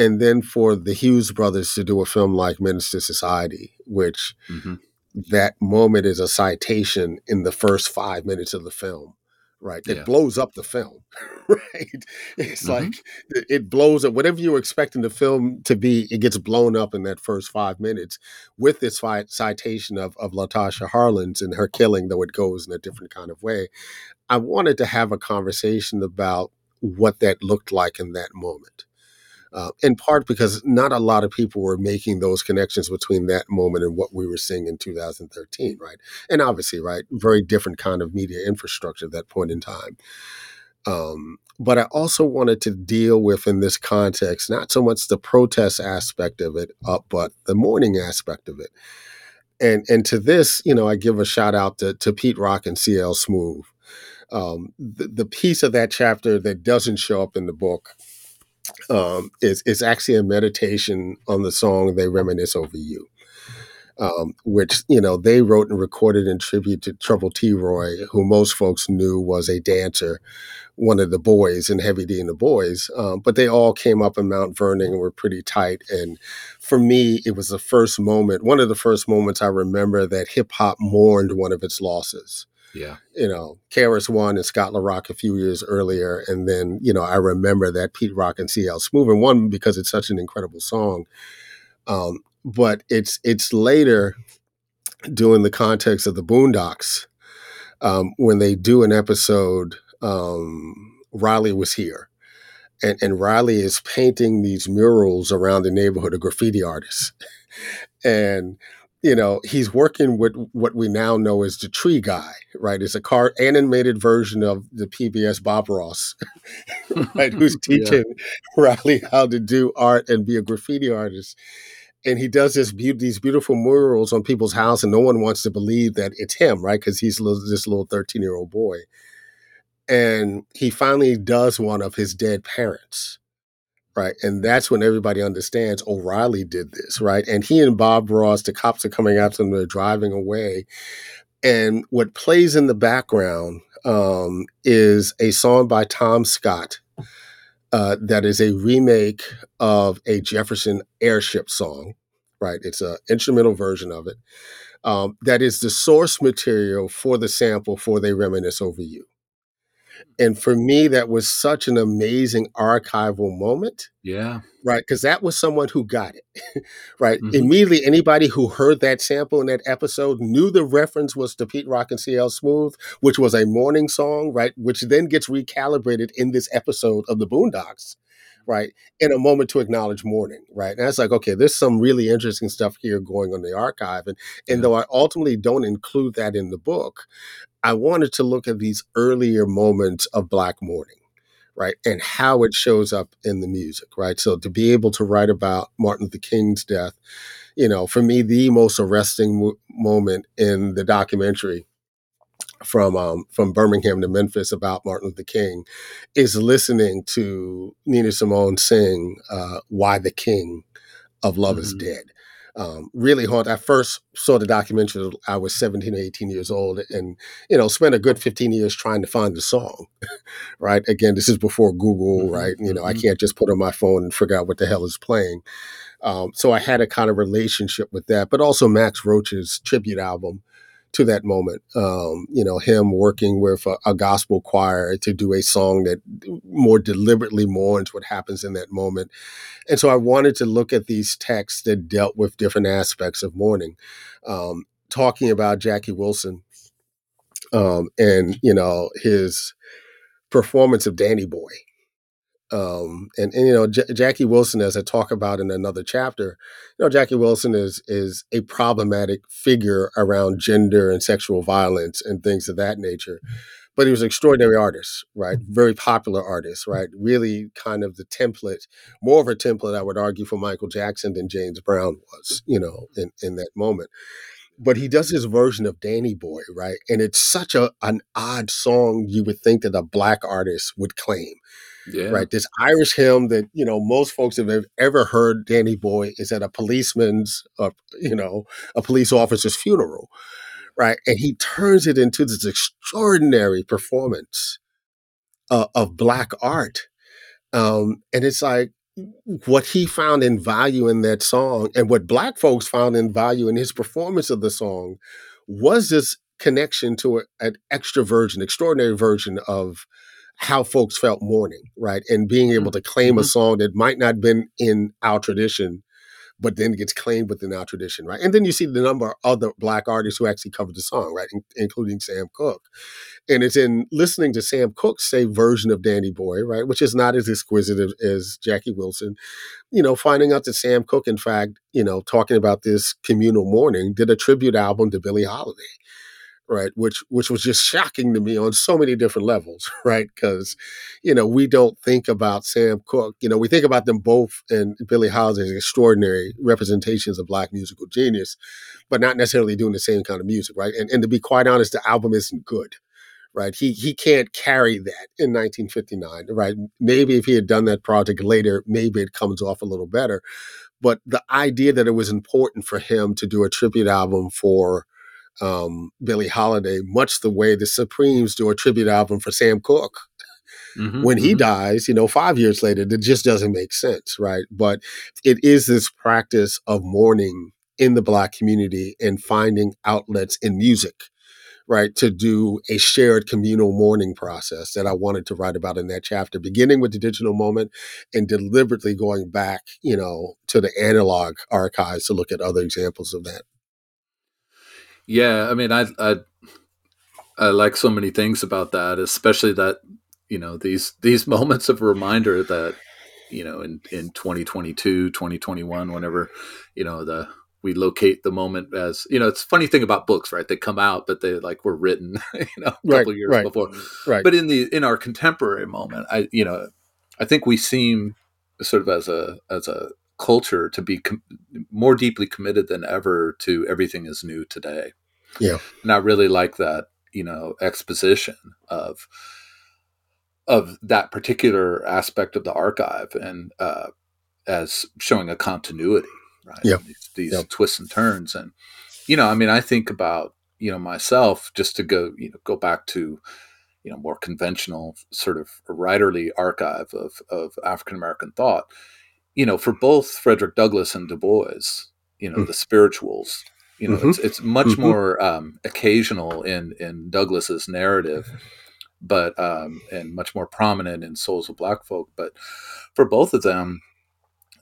B: and then for the Hughes brothers to do a film like Menace II Society, which mm-hmm. That moment is a citation in the first five minutes of the film, right? Yeah. It blows up the film, right? It's mm-hmm. like it blows up whatever you were expecting the film to be. It gets blown up in that first five minutes with this citation of of Latasha Harlins and her killing, though it goes in a different kind of way. I wanted to have a conversation about what that looked like in that moment uh, in part because not a lot of people were making those connections between that moment and what we were seeing in 2013, right? And obviously, right, very different kind of media infrastructure at that point in time. Um, but I also wanted to deal with in this context not so much the protest aspect of it, uh, but the mourning aspect of it. And and to this, you know, I give a shout out to, to Pete Rock and CL Smooth. Um, the, the piece of that chapter that doesn't show up in the book um, is is actually a meditation on the song "They Reminisce Over You," um, which you know they wrote and recorded in tribute to Trouble T. Roy, who most folks knew was a dancer, one of the boys in Heavy D and the Boys. Um, but they all came up in Mount Vernon and were pretty tight. And for me, it was the first moment, one of the first moments I remember that hip hop mourned one of its losses.
A: Yeah.
B: You know, KRS-One and Scott La Rock a few years earlier. And then, you know, I remember that Pete Rock and CL Smooth, and one because it's such an incredible song. Um, but it's it's later doing the context of the Boondocks um, when they do an episode. Um, Riley was here, and, and Riley is painting these murals around the neighborhood of graffiti artists, and you know, he's working with what we now know as the Tree Guy, right? It's a car animated version of the PBS Bob Ross, right? Who's teaching yeah. Riley how to do art and be a graffiti artist. And he does this be- these beautiful murals on people's house, and no one wants to believe that it's him, right? Because he's this little thirteen year old boy, and he finally does one of his dead parents, right? And that's when everybody understands O'Reilly did this, right? And he and Bob Ross, the cops are coming after them, they're driving away. And what plays in the background um, is a song by Tom Scott uh, that is a remake of a Jefferson airship song, right? It's an instrumental version of it. Um, that is the source material for the sample for They Reminisce Over You. And for me, that was such an amazing archival moment.
A: Yeah.
B: Right. Because that was someone who got it. right. Mm-hmm. Immediately, anybody who heard that sample in that episode knew the reference was to Pete Rock and CL Smooth, which was a morning song, right? Which then gets recalibrated in this episode of the Boondocks right? In a moment to acknowledge mourning, right? And that's like, okay, there's some really interesting stuff here going on in the archive. And, and
A: Yeah.
B: though I ultimately don't include that in the book, I wanted to look at these earlier moments of Black mourning, right? And how it shows up in the music, right? So to be able to write about Martin Luther King's death, you know, for me, the most arresting mo- moment in the documentary from um, from Birmingham to Memphis about Martin Luther King is listening to Nina Simone sing uh, "Why the King of Love is
A: Mhm.
B: Dead." Um, really haunt. I first saw the documentary. I was 17 or 18 years old, and you know, spent a good 15 years trying to find the song. right? Again, this is before Google,
A: Mhm,
B: right? You know, I
A: mhm.
B: can't just put on my phone and figure out what the hell is playing. Um, so I had a kind of relationship with that, but also Max Roach's tribute album to that moment. Um, you know, him working with a, a gospel choir to do a song that more deliberately mourns what happens in that moment. And so I wanted to look at these texts that dealt with different aspects of mourning. Um, talking about Jackie Wilson um, and, you know, his performance of Danny Boy. Um, and, and you know J- Jackie Wilson, as I talk about in another chapter, you know Jackie Wilson is is a problematic figure around gender and sexual violence and things of that nature. But he was an extraordinary artist, right? Very popular artist, right? Really kind of the template, more of a template, I would argue, for Michael Jackson than James Brown was, you know, in, in that moment but he does his version of Danny Boy, right? And it's such a an odd song you would think that a black artist would claim,
A: Yeah.
B: right? This Irish hymn that you know most folks have ever heard Danny Boy is at a policeman's, uh, you know, a police officer's funeral, right? And he turns it into this extraordinary performance uh, of black art, um, and it's like what he found in value in that song and what black folks found in value in his performance of the song was this connection to a, an extra version, extraordinary version of how folks felt mourning, right? And being able to claim a
A: Mhm.
B: song that might not have been in our tradition, but then gets claimed within our tradition, right? And then you see the number of other black artists who actually covered the song, right? In- including Sam Cooke. And it's in listening to Sam Cooke's say version of Danny Boy, right, which is not as exquisite as, as Jackie Wilson, you know, finding out that Sam Cooke, in fact, you know, talking about this communal mourning, did a tribute album to Billie Holiday, right, which which was just shocking to me on so many different levels, right, because you know we don't think about Sam Cooke, you know, we think about them both and Billie Holiday as extraordinary representations of black musical genius, but not necessarily doing the same kind of music, right, and and to be quite honest, the album isn't good right? He he can't carry that in 1959, right? Maybe if he had done that project later, maybe it comes off a little better. But the idea that it was important for him to do a tribute album for um, Billie Holiday, much the way the Supremes do a tribute album for Sam Cooke,
A: Mhm,
B: when he
A: mhm.
B: dies, you know, five years later, that just doesn't make sense, right? But it is this practice of mourning in the Black community and finding outlets in music right, to do a shared communal mourning process that I wanted to write about in that chapter, beginning with the digital moment and deliberately going back, you know, to the analog archives to look at other examples of that.
A: Yeah, I mean, I, I I like so many things about that, especially that you know these these moments of reminder that you know in in 2022, 2021, whenever you know the we locate the moment as you know it's a funny thing about books right they come out but they like were written you know a
B: Right,
A: couple years
B: right.
A: before
B: Right.
A: but in the in our contemporary moment i you know i think we seem sort of as a as a culture to be com- more deeply committed than ever to everything is new today
B: Yeah.
A: and i really like that you know exposition of of that particular aspect of the archive and uh as showing a continuity right
B: Yeah.
A: these, these
B: Yeah.
A: twists and turns and you know i mean i think about you know myself just to go you know go back to you know more conventional sort of writerly archive of of African American thought. You know, for both Frederick Douglass and Du Bois, you know,
B: Mm.
A: the spirituals. You know,
B: Mhm.
A: it's it's much
B: Mhm.
A: more um, occasional in in Douglass's narrative, but um, and much more prominent in Souls of Black Folk. But for both of them,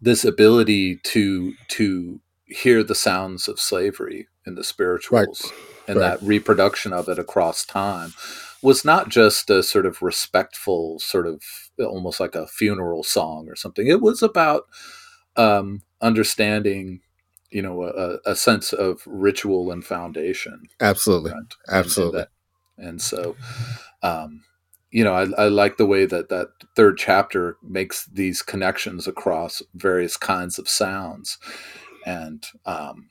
A: this ability to to hear the sounds of slavery in the spirituals and
B: Right.
A: that reproduction of it across time was not just a sort of respectful, sort of almost like a funeral song or something. It was about um, understanding, you know, a, a, sense of ritual and foundation.
B: Absolutely, right? absolutely.
A: And, and, so, um, you know, I, I, like the way that that third chapter makes these connections across various kinds of sounds, and um,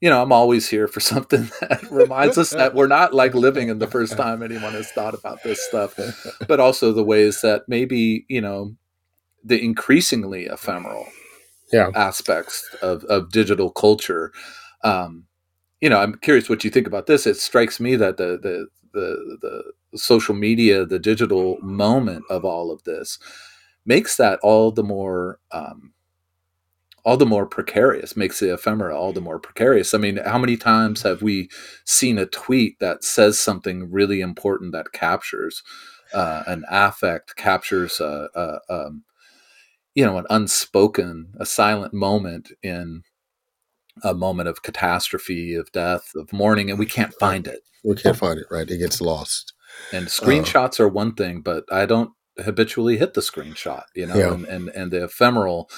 A: you know, I'm always here for something that reminds us that we're not like living in the first time anyone has thought about this stuff, but also the ways that maybe, you know, the increasingly ephemeral
B: yeah.
A: aspects of, of digital culture. Um, you know, I'm curious what you think about this. It strikes me that the, the, the, the social media, the digital moment of all of this makes that all the more, um, all the more precarious, makes the ephemera all the more precarious. I mean, how many times have we seen a tweet that says something really important that captures uh, an affect, captures a, a, um, you know, an unspoken, a silent moment in a moment of catastrophe, of death, of mourning, and we can't find it.
B: We can't find it, right? It gets lost.
A: And uh, screenshots uh, are one thing, but I don't habitually hit the screenshot, you know, yeah. and, and, and the ephemeral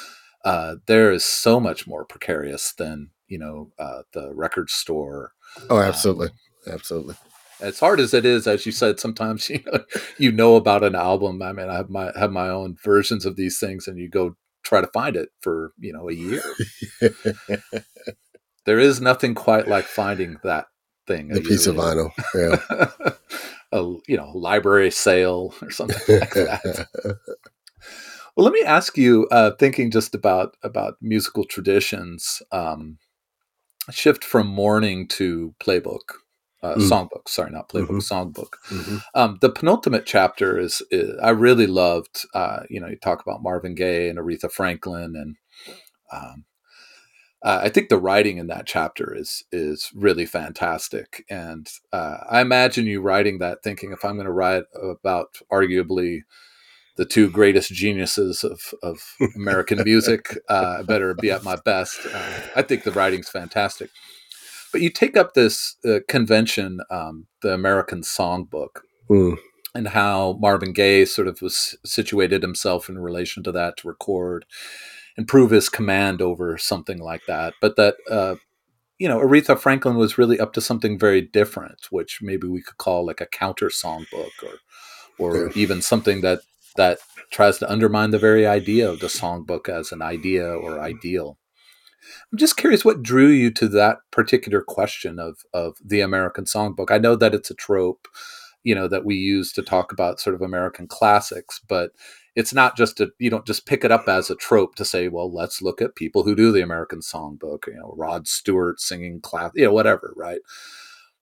A: uh, there is so much more precarious than you know uh, the record store.
B: Oh, absolutely, um, absolutely.
A: As hard as it is, as you said, sometimes you know you know about an album. I mean, I have my have my own versions of these things, and you go try to find it for you know a year. there is nothing quite like finding that thing.
B: The piece of vinyl, yeah.
A: a you know library sale or something like that. Well, let me ask you, uh, thinking just about about musical traditions, um, shift from mourning to playbook, uh, mm. songbook. Sorry, not playbook, mm-hmm. songbook. Mm-hmm. Um, the penultimate chapter is, is I really loved. Uh, you know, you talk about Marvin Gaye and Aretha Franklin, and um, uh, I think the writing in that chapter is is really fantastic. And uh, I imagine you writing that, thinking if I'm going to write about arguably the two greatest geniuses of, of American music. Uh, I better be at my best. Uh, I think the writing's fantastic. But you take up this uh, convention, um, the American Songbook, mm. and how Marvin Gaye sort of was situated himself in relation to that to record and prove his command over something like that. But that uh, you know, Aretha Franklin was really up to something very different, which maybe we could call like a counter songbook or or yeah. even something that that tries to undermine the very idea of the songbook as an idea or ideal. I'm just curious what drew you to that particular question of of the American songbook. I know that it's a trope, you know, that we use to talk about sort of American classics, but it's not just a you don't just pick it up as a trope to say, well, let's look at people who do the American songbook, you know, Rod Stewart singing class, you know, whatever, right?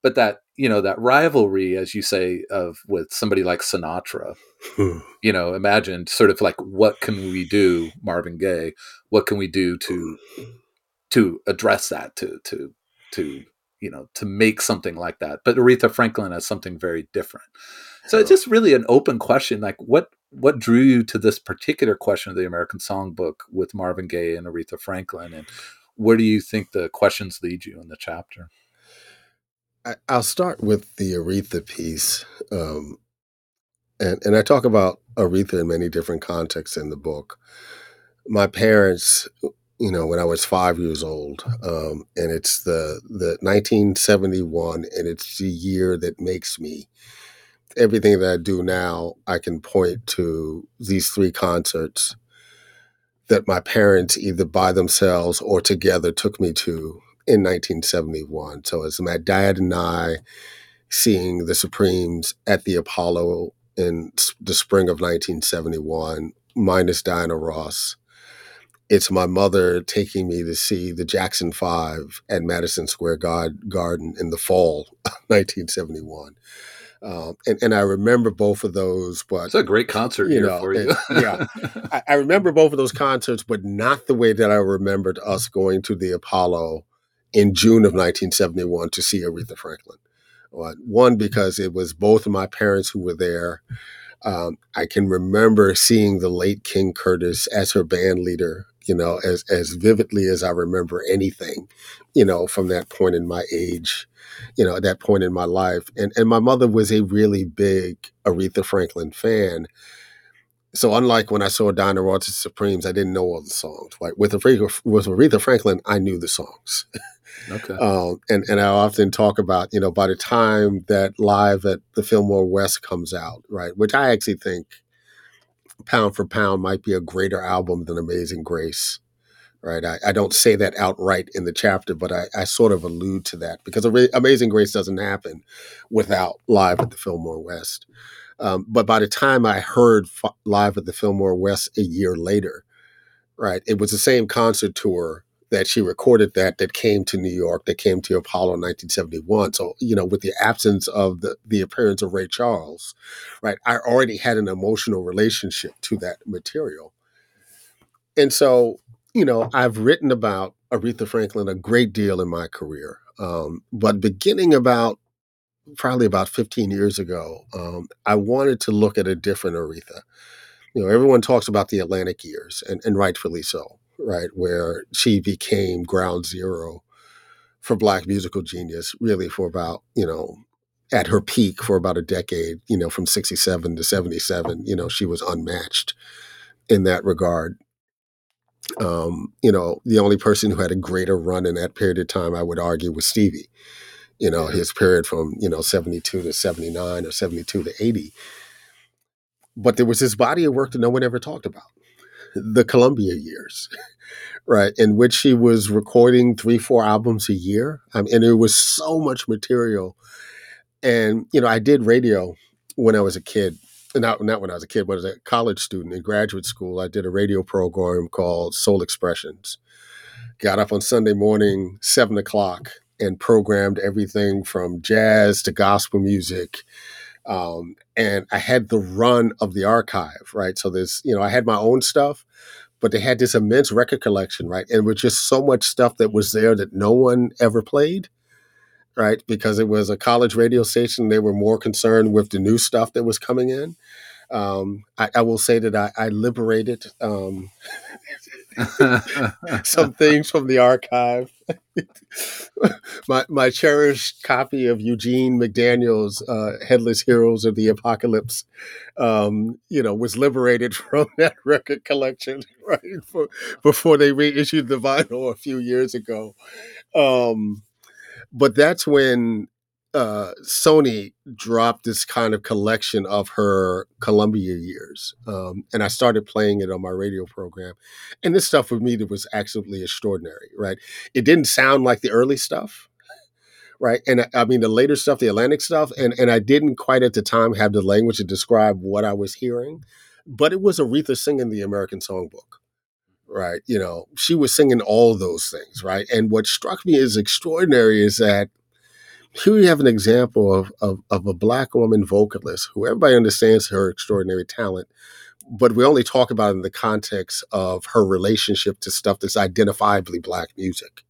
A: But that you know that rivalry, as you say, of with somebody like Sinatra, hmm. you know, imagine sort of like what can we do, Marvin Gaye? What can we do to to address that? To to to you know to make something like that? But Aretha Franklin has something very different. So it's just really an open question, like what what drew you to this particular question of the American Songbook with Marvin Gaye and Aretha Franklin, and where do you think the questions lead you in the chapter?
B: I, will start with the Aretha piece. Um, and, and I talk about Aretha in many different contexts in the book. My parents, you know, when I was five years old, um, and it's the, the 1971, and it's the year that makes me. Everything that I do now, I can point to these three concerts that my parents either by themselves or together took me to in 1971. So it's my dad and I seeing the Supremes at the Apollo in the spring of 1971, minus Diana Ross. It's my mother taking me to see the Jackson Five at Madison Square Garden in the fall of 1971. Um, and, and I remember both of those, but
A: it's a great concert you know, for you.
B: yeah, I, I, remember both of those concerts, but not the way that I remembered us going to the Apollo in June of 1971 to see Aretha Franklin. One, because it was both of my parents who were there. Um, I can remember seeing the late King Curtis as her band leader, you know, as as vividly as I remember anything, you know, from that point in my age, you know, at that point in my life. And and my mother was a really big Aretha Franklin fan. So unlike when I saw Diana Ross Supremes, I didn't know all the songs. Right with Aretha, with Aretha Franklin, I knew the songs.
A: Okay.
B: Um, and and I often talk about you know by the time that live at the Fillmore West comes out, right, which I actually think pound for pound might be a greater album than Amazing Grace, right? I, I don't say that outright in the chapter, but I, I sort of allude to that because Amazing Grace doesn't happen without live at the Fillmore West. Um, but by the time I heard f- live at the Fillmore West a year later, right, it was the same concert tour that she recorded that that came to New York, that came to Apollo in 1971. So, you know, with the absence of the, the appearance of Ray Charles, right, I already had an emotional relationship to that material. And so, you know, I've written about Aretha Franklin a great deal in my career. Um, but beginning about probably about 15 years ago, um, I wanted to look at a different Aretha. You know, everyone talks about the Atlantic years, and, and rightfully so right, where she became ground zero for Black musical genius, really for about, you know, at her peak for about a decade, you know, from 67 to 77, you know, she was unmatched in that regard. Um, you know, the only person who had a greater run in that period of time, I would argue, was Stevie. You know, his period from, you know, 72 to 79 or 72 to 80. But there was this body of work that no one ever talked about the Columbia years, right, in which she was recording three, four albums a year. Um, and there was so much material. And, you know, I did radio when I was a kid. Not, not when I was a kid, but as a college student in graduate school, I did a radio program called Soul Expressions. Got up on Sunday morning, seven o'clock, and programmed everything from jazz to gospel music um, and I had the run of the archive, right? So there's, you know, I had my own stuff, but they had this immense record collection, right? And with just so much stuff that was there that no one ever played, right? Because it was a college radio station. They were more concerned with the new stuff that was coming in. Um, I, I, will say that I, I liberated um, some things from the archive. my my cherished copy of Eugene McDaniels uh, "Headless Heroes of the Apocalypse," um, you know, was liberated from that record collection right for, before they reissued the vinyl a few years ago. Um, but that's when uh, Sony dropped this kind of collection of her Columbia years, um, and I started playing it on my radio program. And this stuff for me that was absolutely extraordinary, right? It didn't sound like the early stuff, right? And I, I mean the later stuff, the Atlantic stuff, and and I didn't quite at the time have the language to describe what I was hearing, but it was Aretha singing the American Songbook right? You know, she was singing all those things, right? And what struck me as extraordinary is that here we have an example of, of, of a black woman vocalist who everybody understands her extraordinary talent, but we only talk about it in the context of her relationship to stuff that's identifiably black music.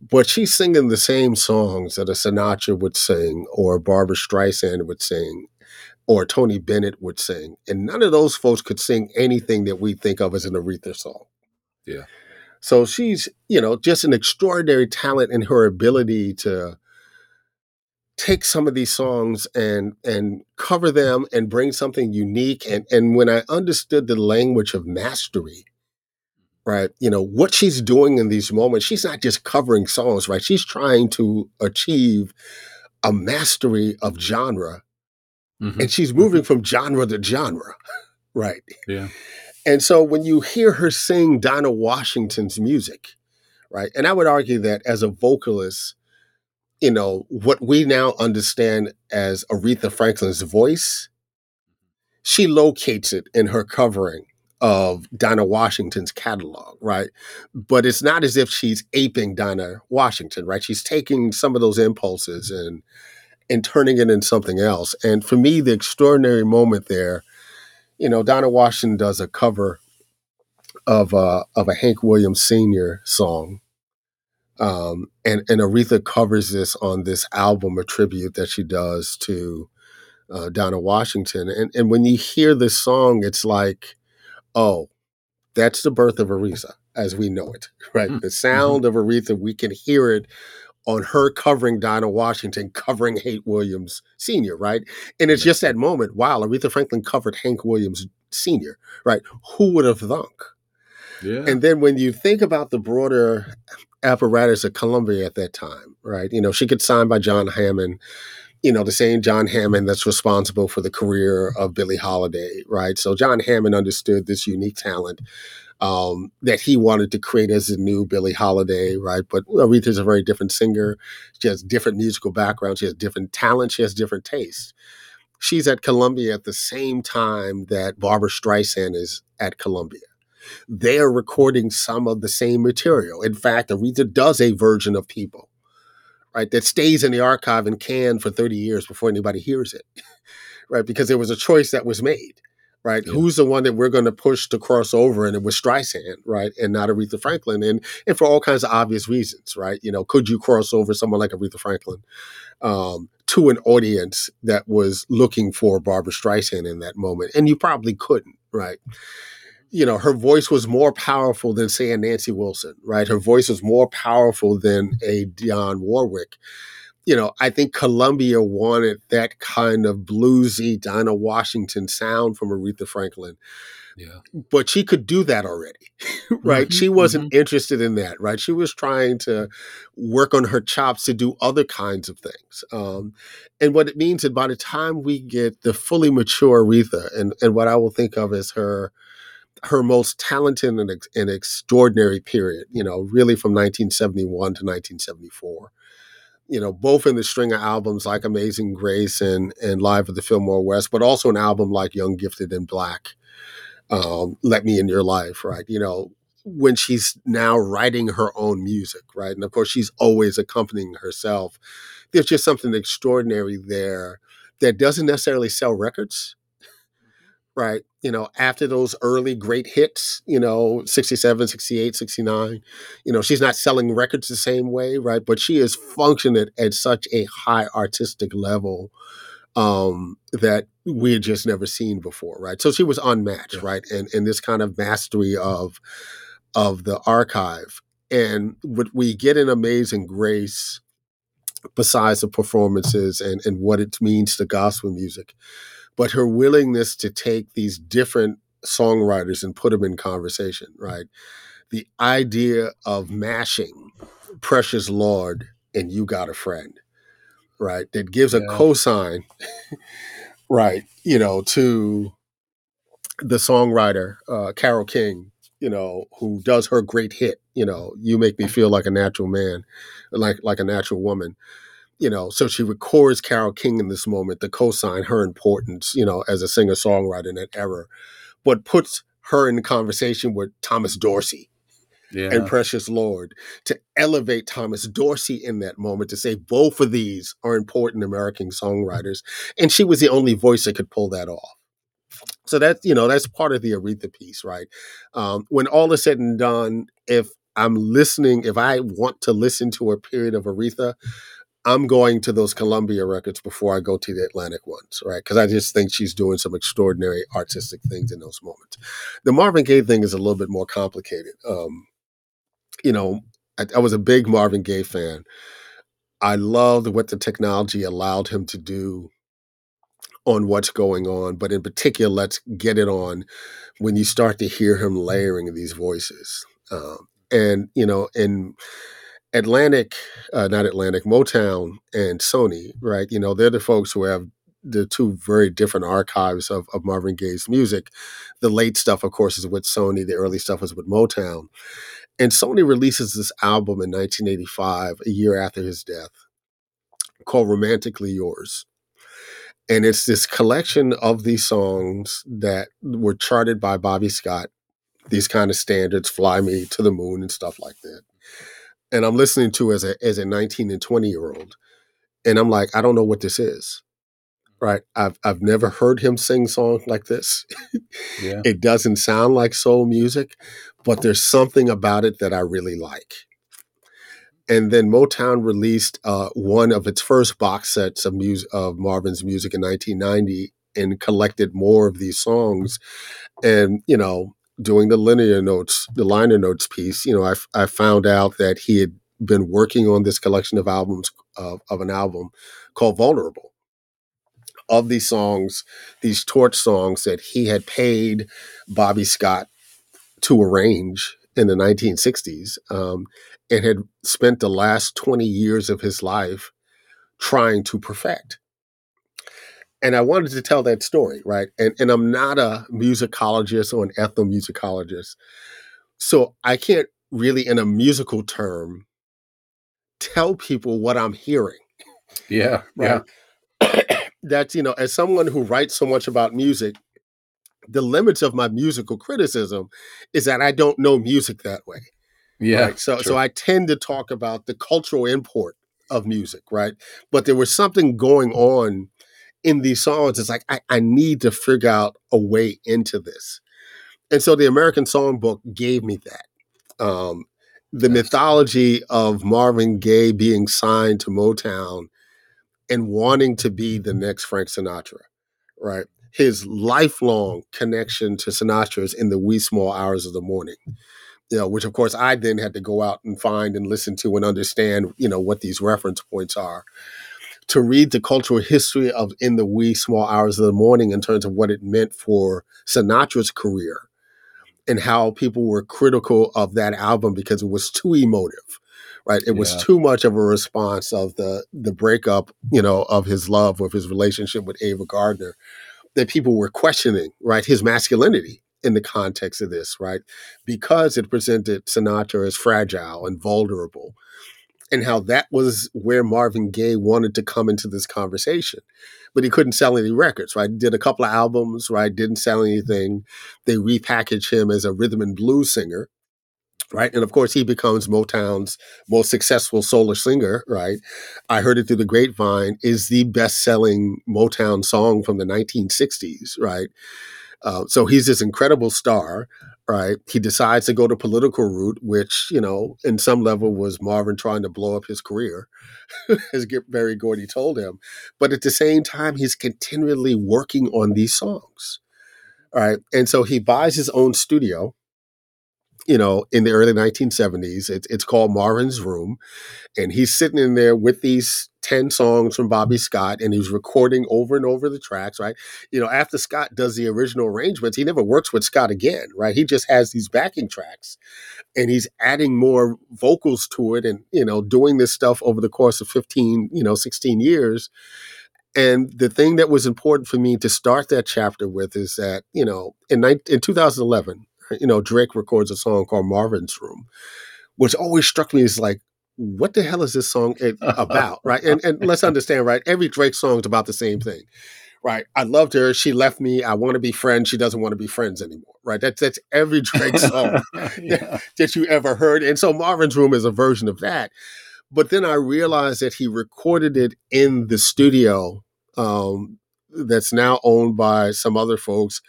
B: But she's singing the same songs that a Sinatra would sing, or Barbra Streisand would sing, or Tony Bennett would sing. And none of those folks could sing anything that we think of as an Aretha song.
A: Yeah.
B: So she's, you know, just an extraordinary talent in her ability to take some of these songs and and cover them and bring something unique and and when i understood the language of mastery right you know what she's doing in these moments she's not just covering songs right she's trying to achieve a mastery of genre mm-hmm. and she's moving mm-hmm. from genre to genre right
A: yeah
B: and so when you hear her sing dinah washington's music right and i would argue that as a vocalist you know, what we now understand as Aretha Franklin's voice, she locates it in her covering of Dinah Washington's catalog, right? But it's not as if she's aping Dinah Washington, right? She's taking some of those impulses and and turning it into something else. And for me, the extraordinary moment there, you know, Dinah Washington does a cover of a of a Hank Williams Sr. song um, and and Aretha covers this on this album, a tribute that she does to uh, Dinah Washington. And, and when you hear this song, it's like, oh, that's the birth of Aretha as we know it, right? Mm-hmm. The sound mm-hmm. of Aretha, we can hear it on her covering Dinah Washington, covering Hank Williams Sr., right? And it's just that moment, wow, Aretha Franklin covered Hank Williams Sr., right? Who would have thunk? Yeah. And then when you think about the broader apparatus of Columbia at that time, right? You know, she gets signed by John Hammond, you know, the same John Hammond that's responsible for the career of Billie Holiday, right? So John Hammond understood this unique talent um, that he wanted to create as a new Billie Holiday, right? But Aretha's a very different singer. She has different musical background. She has different talent. She has different tastes. She's at Columbia at the same time that Barbra Streisand is at Columbia. They are recording some of the same material. In fact, Aretha does a version of People, right, that stays in the archive and can for 30 years before anybody hears it, right? Because there was a choice that was made right? Yeah. Who's the one that we're going to push to cross over? And it was Streisand, right? And not Aretha Franklin. And and for all kinds of obvious reasons, right? You know, could you cross over someone like Aretha Franklin um, to an audience that was looking for Barbra Streisand in that moment? And you probably couldn't, right? You know, her voice was more powerful than, say, a Nancy Wilson, right? Her voice was more powerful than a Dionne Warwick you know, I think Columbia wanted that kind of bluesy Dinah Washington sound from Aretha Franklin. Yeah. But she could do that already, right? Mm-hmm, she wasn't mm-hmm. interested in that, right? She was trying to work on her chops to do other kinds of things. Um, and what it means that by the time we get the fully mature Aretha, and, and what I will think of as her her most talented and, and extraordinary period, you know, really from 1971 to 1974 you know, both in the string of albums like Amazing Grace and and Live at the Fillmore West, but also an album like Young, Gifted, and Black, um, Let Me in Your Life, right? You know, when she's now writing her own music, right? And of course, she's always accompanying herself. There's just something extraordinary there that doesn't necessarily sell records, right? You know, after those early great hits, you know, 67, 68, 69, you know, she's not selling records the same way, right? But she is functioning at such a high artistic level um, that we had just never seen before, right? So she was unmatched, yeah. right? And and this kind of mastery of of the archive. And what we get in Amazing Grace, besides the performances and, and what it means to gospel music, but her willingness to take these different songwriters and put them in conversation, right? The idea of mashing Precious Lord and You Got a Friend, right? That gives yeah. a cosign, right, you know, to the songwriter, uh, Carole King, you know, who does her great hit, you know, You Make Me Feel Like a Natural Man, like like a natural woman you know, so she records Carole King in this moment to co-sign her importance, you know, as a singer-songwriter in that era, but puts her in the conversation with Thomas Dorsey yeah. and Precious Lord to elevate Thomas Dorsey in that moment to say both of these are important American songwriters. And she was the only voice that could pull that off. So that's, you know, that's part of the Aretha piece, right? Um, when all is said and done, if I'm listening, if I want to listen to a period of Aretha, I'm going to those Columbia records before I go to the Atlantic ones, right? Because I just think she's doing some extraordinary artistic things in those moments. The Marvin Gaye thing is a little bit more complicated. Um, you know, I, I was a big Marvin Gaye fan. I loved what the technology allowed him to do on what's going on, but in particular, let's get it on when you start to hear him layering these voices. Um, and you know, and Atlantic, uh, not Atlantic, Motown and Sony, right? You know, they're the folks who have the two very different archives of, of Marvin Gaye's music. The late stuff, of course, is with Sony. The early stuff is with Motown. And Sony releases this album in 1985, a year after his death, called Romantically Yours. And it's this collection of these songs that were charted by Bobby Scott, these kind of standards, Fly Me to the Moon and stuff like that and I'm listening to as a as a 19 and 20 year old, and I'm like, I don't know what this is. Right. I've I've never heard him sing songs like this. yeah. It doesn't sound like soul music, but there's something about it that I really like. and then Motown released uh, one of its first box sets of music of Marvin's music in 1990 and collected more of these songs. And you know, doing the linear notes, the liner notes piece, you know, I, I found out that he had been working on this collection of albums of, of an album called Vulnerable. Of these songs, these torch songs that he had paid Bobby Scott to arrange in the 1960s um, and had spent the last 20 years of his life trying to perfect. And I wanted to tell that story, right? And, and I'm not a musicologist or an ethnomusicologist. So I can't really, in a musical term, tell people what I'm hearing.
A: Yeah.
B: Right. Yeah. That's, you know, as someone who writes so much about music, the limits of my musical criticism is that I don't know music that way.
A: Yeah.
B: Right? So so I tend to talk about the cultural import of music, right? But there was something going on in these songs. It's like I, I need to figure out a way into this. And so the American Songbook gave me that. Um, the mythology of Marvin Gaye being signed to Motown and wanting to be the next Frank Sinatra, right? his lifelong connection to Sinatra's in the wee small hours of the morning. You know, which of course I then had to go out and find and listen to and understand, you know, what these reference points are. To read the cultural history of in the wee small hours of the morning in terms of what it meant for Sinatra's career and how people were critical of that album because it was too emotive right? It was too much of a response of the the breakup you know of his love of his relationship with ava gardner that people were questioning, right, his masculinity in the context of this, right, because it presented Sinatra as fragile and vulnerable, and how that was where Marvin Gaye wanted to come into this conversation. But he couldn't sell any records, right? Did a couple of albums, right? Didn't sell anything. They repackaged him as a rhythm and blues singer, right? And of course, he becomes Motown's most successful solo singer, right? I Heard It Through the Grapevine is the best selling Motown song from the 1960s, right? Uh, so he's this incredible star, right? He decides to go the political route, which, you know, in some level was Marvin trying to blow up his career, as Berry Gordy told him. But at the same time, he's continually working on these songs. Right. And so he buys his own studio you know, in the early 1970s. It's, it's called Marvin's Room. And he's sitting in there with these 10 songs from Bobby Scott and he's recording over and over the tracks, right? You know, after Scott does the original arrangements, he never works with Scott again, right? He just has these backing tracks and he's adding more vocals to it and, you know, doing this stuff over the course of 15, you know, 16 years. And the thing that was important for me to start that chapter with is that, you know, in, in 2011, you know, Drake records a song called Marvin's Room, which always struck me as like, what the hell is this song about? right. And, and let's understand, right? Every Drake song is about the same thing. Right. I loved her. She left me. I want to be friends. She doesn't want to be friends anymore. Right. That's that's every Drake song yeah. that you ever heard. And so Marvin's Room is a version of that. But then I realized that he recorded it in the studio um, that's now owned by some other folks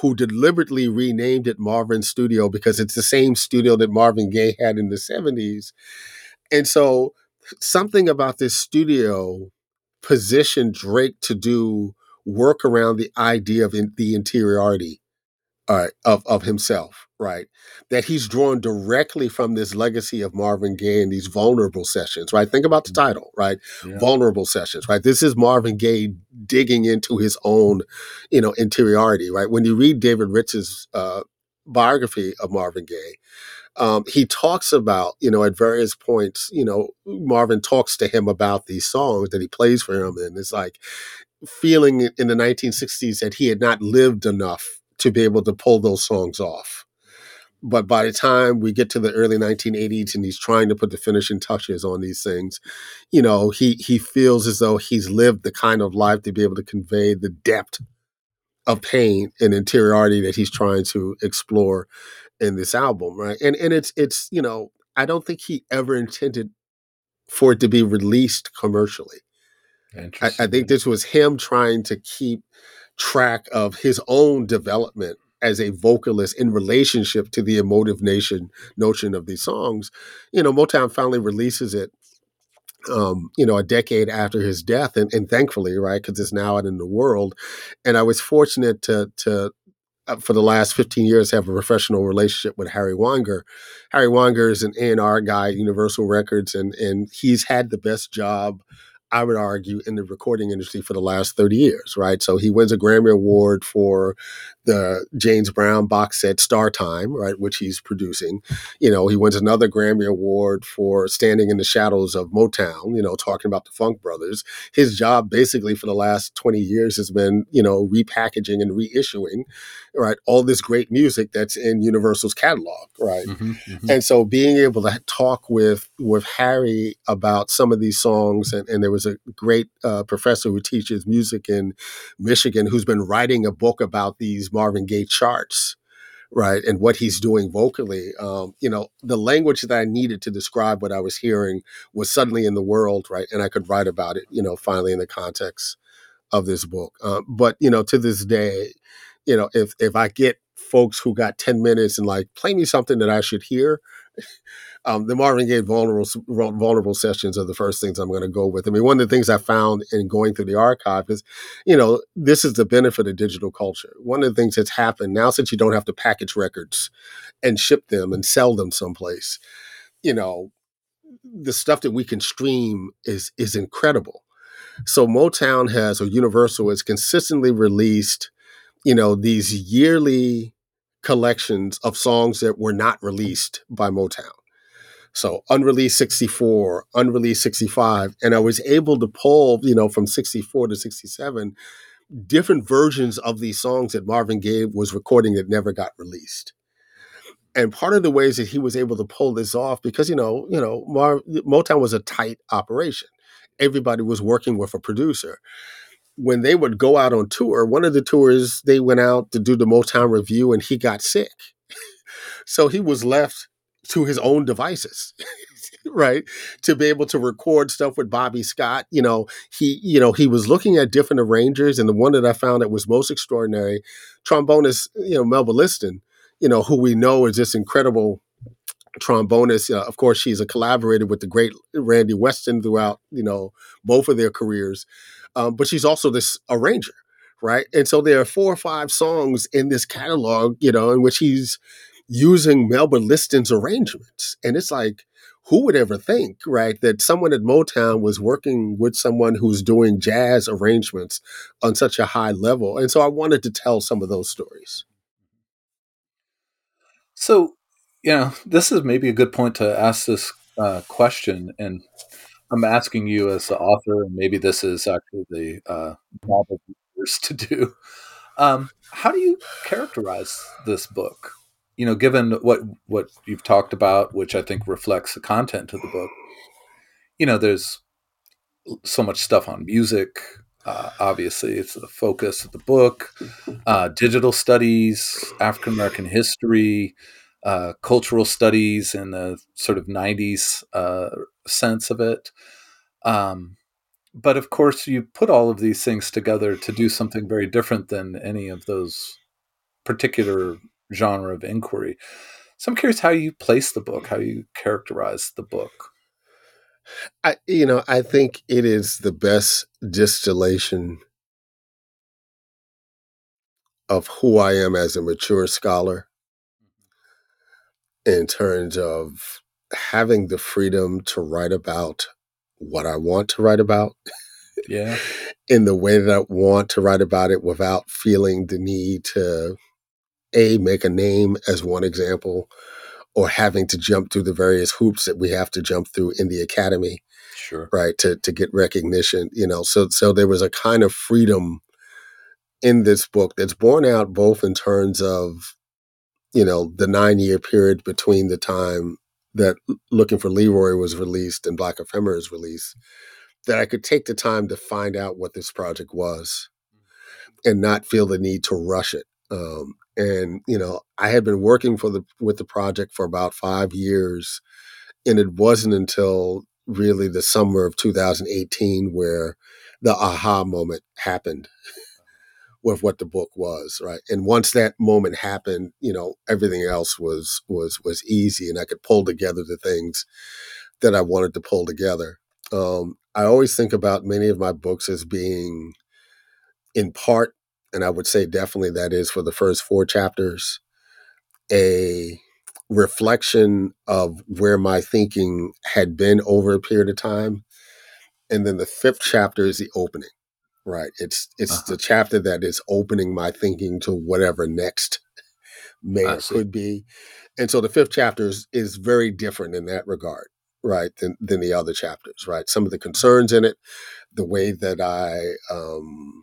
B: who deliberately renamed it Marvin Studio because it's the same studio that Marvin Gaye had in the 70s. And so something about this studio positioned Drake to do work around the idea of in, the interiority uh, of of himself, right? That he's drawn directly from this legacy of Marvin Gaye and these vulnerable sessions, right? Think about the mm-hmm. title, right? Yeah. Vulnerable sessions, right? This is Marvin Gaye digging into his own, you know, interiority, right? When you read David Ritz's uh, biography of Marvin Gaye, um, he talks about, you know, at various points, you know, Marvin talks to him about these songs that he plays for him, and it's like feeling in the 1960s that he had not lived enough to be able to pull those songs off. But by the time we get to the early 1980s and he's trying to put the finishing touches on these things, you know, he he feels as though he's lived the kind of life to be able to convey the depth of pain and interiority that he's trying to explore in this album, right? And and it's it's you know I don't think he ever intended for it to be released commercially. I, I, think this was him trying to keep track of his own development as a vocalist in relationship to the emotive nation notion of these songs, you know, Motown finally releases it um, you know, a decade after his death, and, and thankfully, right, because it's now out in the world. And I was fortunate to to uh, for the last 15 years have a professional relationship with Harry Weinger. Harry Weinger is an A&R guy at Universal Records, and and he's had the best job I would argue, in the recording industry for the last 30 years, right? So he wins a Grammy Award for the James Brown box set Star Time, right, which he's producing. You know, he wins another Grammy Award for Standing in the Shadows of Motown, you know, talking about the Funk Brothers. His job basically for the last 20 years has been, you know, repackaging and reissuing, right, all this great music that's in Universal's catalog, right? Mm-hmm, mm-hmm. And so being able to talk with with Harry about some of these songs, and, and there was a great uh, professor who teaches music in Michigan who's been writing a book about these Marvin Gaye charts, right, and what he's doing vocally. Um, you know, the language that I needed to describe what I was hearing was suddenly in the world, right, and I could write about it. You know, finally in the context of this book. Uh, but you know, to this day, you know, if if I get folks who got 10 minutes and like play me something that I should hear, um, the Marvin Gaye vulnerable vulnerable sessions are the first things I'm going to go with. I mean, one of the things I found in going through the archive is, you know, this is the benefit of digital culture. One of the things that's happened now, since you don't have to package records and ship them and sell them someplace, you know, the stuff that we can stream is is incredible. So Motown has or Universal has consistently released, you know, these yearly collections of songs that were not released by Motown. So unreleased 64, unreleased 65. And I was able to pull, you know, from 64 to 67, different versions of these songs that Marvin Gaye was recording that never got released. And part of the ways that he was able to pull this off, because you know, you know, Mar- Motown was a tight operation. Everybody was working with a producer. When they would go out on tour, one of the tours they went out to do the Motown review, and he got sick, so he was left to his own devices. right? To be able to record stuff with bobby scott you know he you know he was looking at different arrangers and the one that i found that was most extraordinary trombonist you know melba liston you know who we know is this incredible trombonist. Uh, of course she's a collaborator with the great randy weston throughout you know both of their careers um, but she's also this arranger right and so there are four or five songs in this catalog you know in which he's using Melba Liston's arrangements. And it's like, who would ever think, right, that someone at Motown was working with someone who's doing jazz arrangements on such a high level? And so I wanted to tell some of those stories.
A: So, you know, this is maybe a good point to ask this uh, question. And I'm asking you as the author, and maybe this is actually the uh, job to do. Um, how do you characterize this book? you know, given what what you've talked about, which I think reflects the content of the book, you know, there's so much stuff on music. Uh, obviously, it's the focus of the book. Uh, digital studies, African American history, uh, cultural studies in the sort of '90s uh, sense of it. Um, but of course, you put all of these things together to do something very different than any of those particular genre of inquiry. So I'm curious how you place the book, how you characterize the book.
B: I, you know, I think it is the best distillation of who I am as a mature scholar in terms of having the freedom to write about what I want to write about.
A: Yeah.
B: in the way that I want to write about it without feeling the need to a make a name as one example or having to jump through the various hoops that we have to jump through in the academy
A: sure
B: right to to get recognition you know so so there was a kind of freedom in this book that's borne out both in terms of you know the 9 year period between the time that looking for leroy was released and black ephemeris released that i could take the time to find out what this project was and not feel the need to rush it. Um, and you know i had been working for the with the project for about five years and it wasn't until really the summer of 2018 where the aha moment happened with what the book was, right? And once that moment happened, you know, everything else was was was easy, and I could pull together the things that I wanted to pull together. Um, I always think about many of my books as being, in part, and I would say definitely that is for the first four chapters, a reflection of where my thinking had been over a period of time. And then the fifth chapter is the opening, right? It's it's uh-huh. the chapter that is opening my thinking to whatever next may or could be. And so the fifth chapter is, is very different in that regard, right, than, than the other chapters, right? Some of the concerns in it, the way that I um,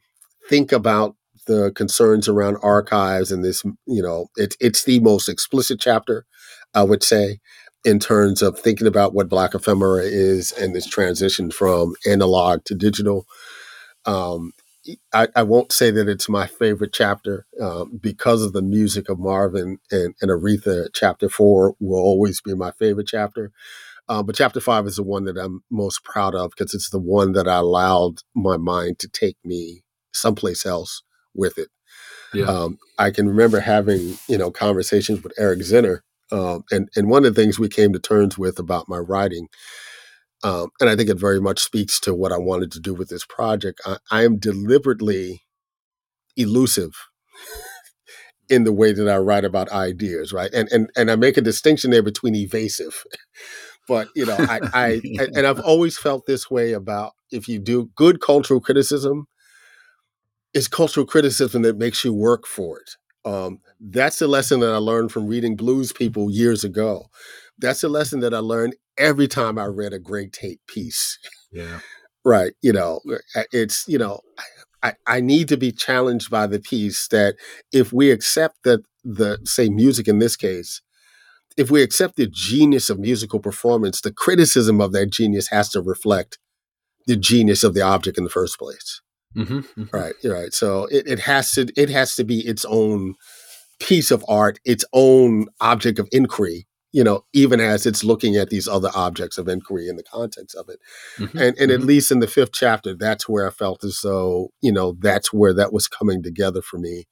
B: think about the concerns around archives and this, you know, it's it's the most explicit chapter, I would say, in terms of thinking about what Black ephemera is and this transition from analog to digital. Um, I, I, won't say that it's my favorite chapter um, because of the music of Marvin and, and, Aretha. Chapter four will always be my favorite chapter. Uh, but chapter five is the one that I'm most proud of because it's the one that I allowed my mind to take me someplace else with it. Yeah. Um, I can remember having you know conversations with Eric Zinner, um, and and one of the things we came to terms with about my writing, um, and I think it very much speaks to what I wanted to do with this project. I, I am deliberately elusive in the way that I write about ideas, right? And and and I make a distinction there between evasive. but you know, I, I and I've always felt this way about if you do good cultural criticism, it's cultural criticism that makes you work for it. Um, that's the lesson that I learned from reading Blues People years ago. That's a lesson that I learned every time I read a Greg Tate piece.
A: Yeah.
B: right. You know, uh, it's, you know, I, I need to be challenged by the piece that if we accept that the, say, music in this case, if we accept the genius of musical performance, the criticism of that genius has to reflect the genius of the object in the first place. Mm-hmm, mm-hmm. Right, right. So it, it has to it has to be its own piece of art, its own object of inquiry. You know, even as it's looking at these other objects of inquiry in the context of it, mm-hmm, and and at mm-hmm. least in the fifth chapter, that's where I felt as though you know that's where that was coming together for me,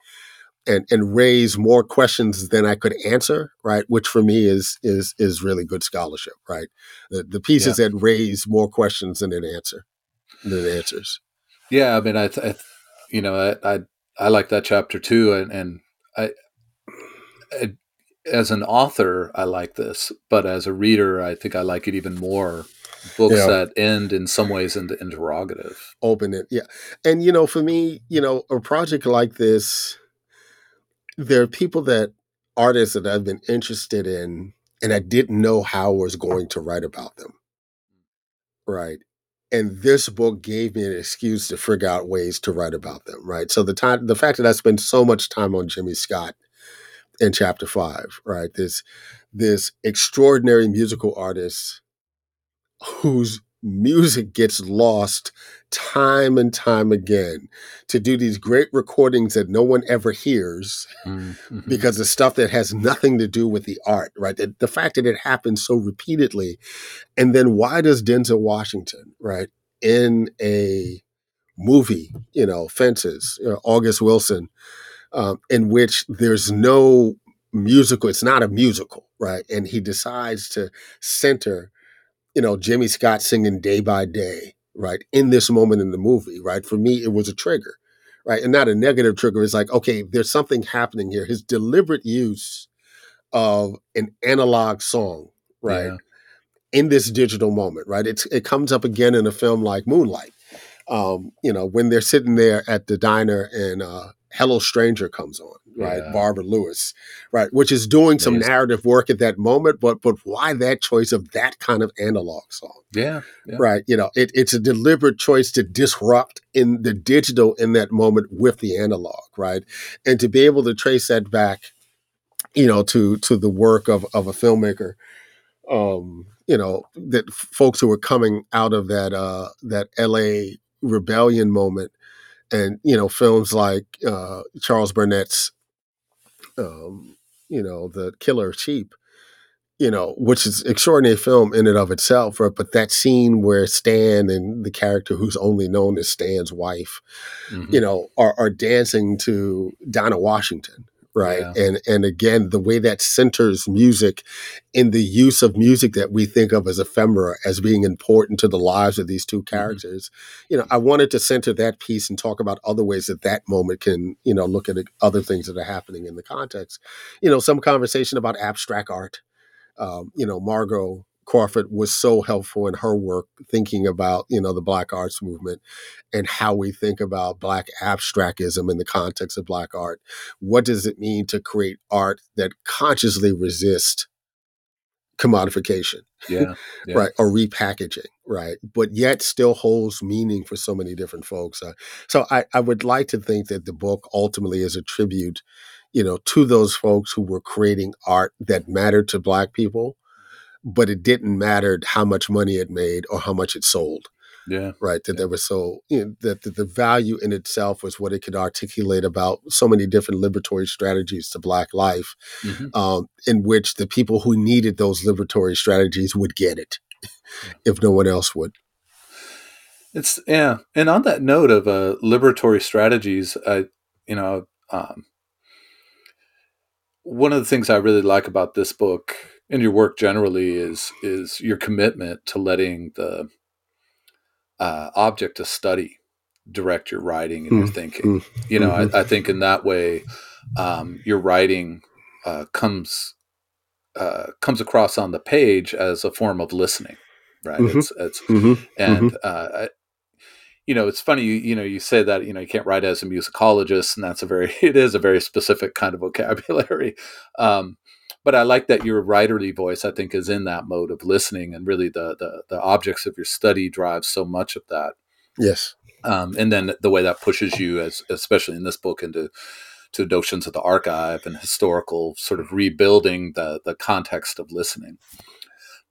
B: and and raise more questions than I could answer. Right, which for me is is is really good scholarship. Right, the the pieces yeah. that raise more questions than it answer than answers.
A: Yeah, I mean, I, I you know, I, I, I like that chapter too, and and I, I, as an author, I like this, but as a reader, I think I like it even more. Books yeah. that end in some ways in the interrogative,
B: open it, yeah. And you know, for me, you know, a project like this, there are people that artists that I've been interested in, and I didn't know how I was going to write about them. Right and this book gave me an excuse to figure out ways to write about them right so the time the fact that i spent so much time on jimmy scott in chapter five right this this extraordinary musical artist whose music gets lost time and time again to do these great recordings that no one ever hears mm-hmm. because the stuff that has nothing to do with the art, right? The, the, fact that it happens so repeatedly. And then why does Denzel Washington, right, in a movie, you know, Fences, you know, August Wilson, um, in which there's no musical, it's not a musical, right? And he decides to center you know, Jimmy Scott singing day by day, right? In this moment in the movie, right? For me, it was a trigger, right? And not a negative trigger. It's like, okay, there's something happening here. His deliberate use of an analog song, right? Yeah. In this digital moment, right? It's it comes up again in a film like Moonlight. Um, you know, when they're sitting there at the diner and uh Hello Stranger comes on, right? Yeah. Barbara Lewis, right? Which is doing some narrative work at that moment, but but why that choice of that kind of analog song?
A: Yeah,
B: yeah. right. You know, it, it's a deliberate choice to disrupt in the digital in that moment with the analog, right? And to be able to trace that back, you know, to to the work of of a filmmaker, um, you know, that folks who were coming out of that uh that L.A. rebellion moment and you know films like uh, Charles Burnett's, um, you know, The Killer Sheep, you know, which is extraordinary film in and of itself, right? But that scene where Stan and the character who's only known as Stan's wife, mm-hmm. you know, are, are dancing to Dinah Washington, right? Yeah. And and again, the way that centers music in the use of music that we think of as ephemera as being important to the lives of these two mm-hmm. characters. Mm-hmm. You know, I wanted to center that piece and talk about other ways that that moment can, you know, look at other things that are happening in the context. You know, some conversation about abstract art um, you know, Margo Crawford was so helpful in her work thinking about, you know, the Black arts movement and how we think about Black abstractism in the context of Black art. What does it mean to create art that consciously resists commodification?
A: Yeah, yeah.
B: right. Or repackaging, right. But yet still holds meaning for so many different folks. Uh, so I, I would like to think that the book ultimately is a tribute you know, to those folks who were creating art that mattered to black people, but it didn't matter how much money it made or how much it sold.
A: Yeah.
B: Right. That
A: yeah.
B: there was so, you know, that, that the value in itself was what it could articulate about so many different liberatory strategies to Black life, mm-hmm. um, in which the people who needed those liberatory strategies would get it if no one else would.
A: It's, yeah. And on that note of uh, liberatory strategies, I, you know, um, one of the things I really like about this book and your work generally is is your commitment to letting the uh, object of study direct your writing and mm, your thinking. Mm, you know, mm-hmm. I, I, think in that way, um, your writing uh, comes uh, comes across on the page as a form of listening, right? Mm-hmm. It's, it's mm-hmm. and mm-hmm. uh, you know, it's funny, you, you know, you say that, you know, you can't write as a musicologist and that's a very, it is a very specific kind of vocabulary. Um, but I like that your writerly voice, I think, is in that mode of listening and really the, the, the objects of your study drives so much of that.
B: Yes.
A: Um, and then the way that pushes you as, especially in this book into, to notions of the archive and historical sort of rebuilding the, the context of listening.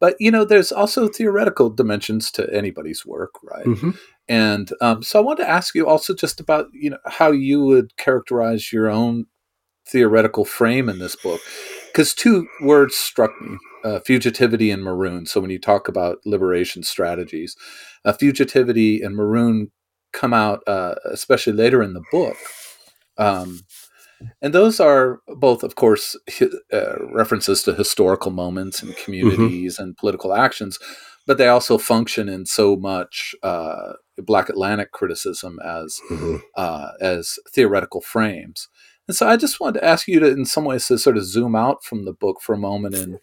A: But you know, there's also theoretical dimensions to anybody's work, right? Mm-hmm. And um, so I wanted to ask you also just about you know how you would characterize your own theoretical frame in this book, because two words struck me: uh, fugitivity and maroon. So when you talk about liberation strategies, uh, fugitivity and maroon come out uh, especially later in the book. Um, and those are both, of course, uh, references to historical moments and mm-hmm. communities mm-hmm. and political actions, but they also function in so much uh, Black Atlantic criticism as mm-hmm. uh, as theoretical frames. And so, I just wanted to ask you to, in some ways, to sort of zoom out from the book for a moment and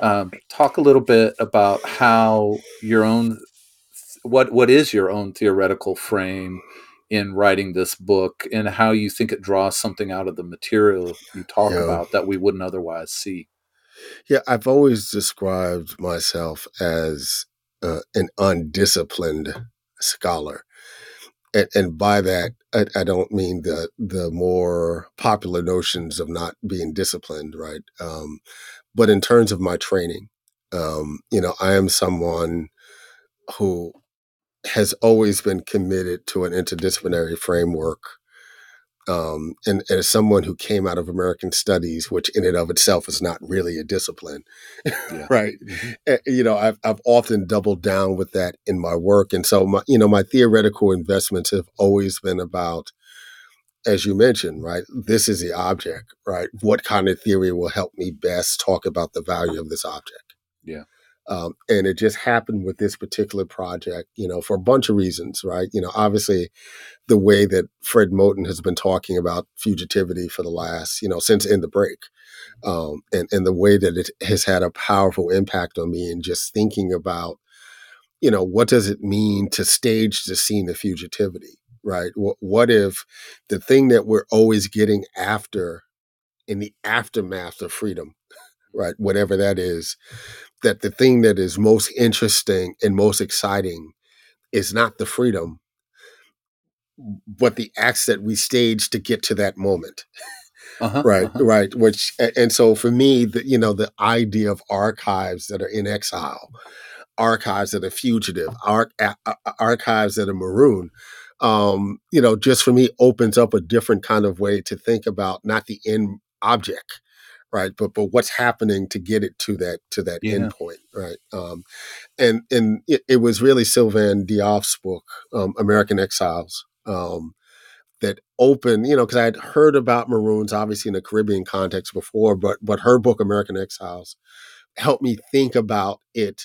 A: um, talk a little bit about how your own what what is your own theoretical frame in writing this book and how you think it draws something out of the material you talk yeah. about that we wouldn't otherwise see.
B: Yeah, I've always described myself as uh, an undisciplined scholar. And, and by that, I, I, don't mean the the more popular notions of not being disciplined, right? Um, but in terms of my training, um, you know, I am someone who has always been committed to an interdisciplinary framework. Um, and, and, as someone who came out of American Studies, which in and of itself is not really a discipline, yeah. right? Mm-hmm. You know, I've I've often doubled down with that in my work, and so my you know my theoretical investments have always been about, as you mentioned, right? This is the object, right? What kind of theory will help me best talk about the value of this object?
A: Yeah.
B: Um, and it just happened with this particular project, you know, for a bunch of reasons, right? You know, obviously the way that Fred Moten has been talking about fugitivity for the last, you know, since in the break. Um, and, and the way that it has had a powerful impact on me and just thinking about, you know, what does it mean to stage the scene of fugitivity, right? What, what if the thing that we're always getting after in the aftermath of freedom, right? Whatever that is, that the thing that is most interesting and most exciting is not the freedom, but the acts that we stage to get to that moment. Uh-huh, right, uh-huh. right. Which and so for me, the you know the idea of archives that are in exile, archives that are fugitive, ar- archives that are maroon, um, you know, just for me opens up a different kind of way to think about not the end object, right? But but what's happening to get it to that to that
A: Yeah.
B: endpoint, right? Um, and and it, it was really Sylviane Diouf's book, um, American Exiles, um, that opened, you know, because I had heard about Maroons obviously in the Caribbean context before, but but her book, American Exiles, helped me think about it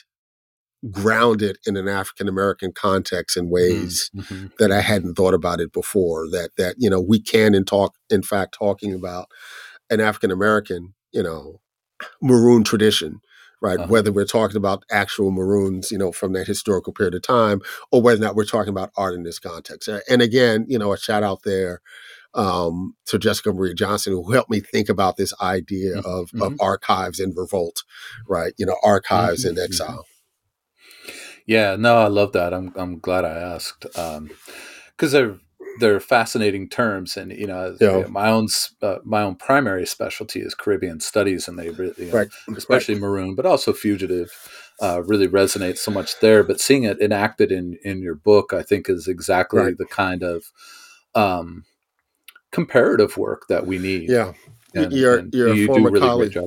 B: grounded in an African American context in ways
A: Mhm.
B: that I hadn't thought about it before. That that you know we can in talk in fact talking about an African American you know maroon tradition, right?
A: Uh-huh.
B: Whether we're talking about actual maroons, you know, from that historical period of time, or whether or not we're talking about art in this context. And again, you know, a shout out there um, to Jessica Marie Johnson, who helped me think about this idea
A: Mhm.
B: of, of
A: Mhm.
B: archives in revolt, right? You know, archives
A: Mhm.
B: in exile.
A: Yeah, no, I love that. I'm I'm glad I asked because they're they're fascinating terms, and you know,
B: Yeah.
A: my own uh, my own primary specialty is Caribbean studies, and they really, know,
B: Right.
A: especially Maroon, but also Fugitive, uh, really resonates so much there. But seeing it enacted in in your book, I think, is exactly
B: Right.
A: the kind of um, comparative work that we need.
B: Yeah.
A: and,
B: You're-
A: and
B: you're
A: you
B: former
A: really
B: colleague.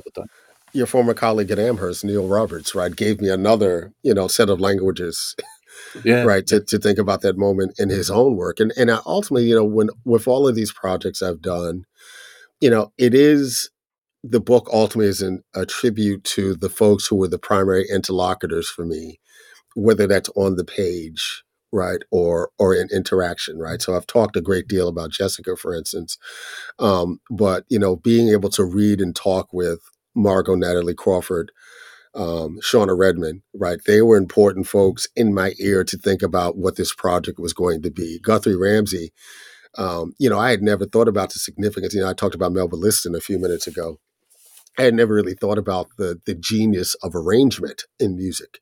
B: Your former colleague at Amherst, Neil Roberts, right, gave me another, you know, set of languages
A: Yeah,
B: right to, to think about that moment in his own work. And and I ultimately you know when with all of these projects i've done you know it is the book ultimately is an, a tribute to the folks who were the primary interlocutors for me whether that's on the page right or or in interaction right? So i've talked a great deal about jessica for instance um, but you know being able to read and talk with margo natalie crawford um, Shana Redmond, right? They were important folks in my ear to think about what this project was going to be. Guthrie Ramsey, um, you know, I had never thought about the significance. You know, I talked about Melba Liston a few minutes ago. I had never really thought about the the genius of arrangement in music,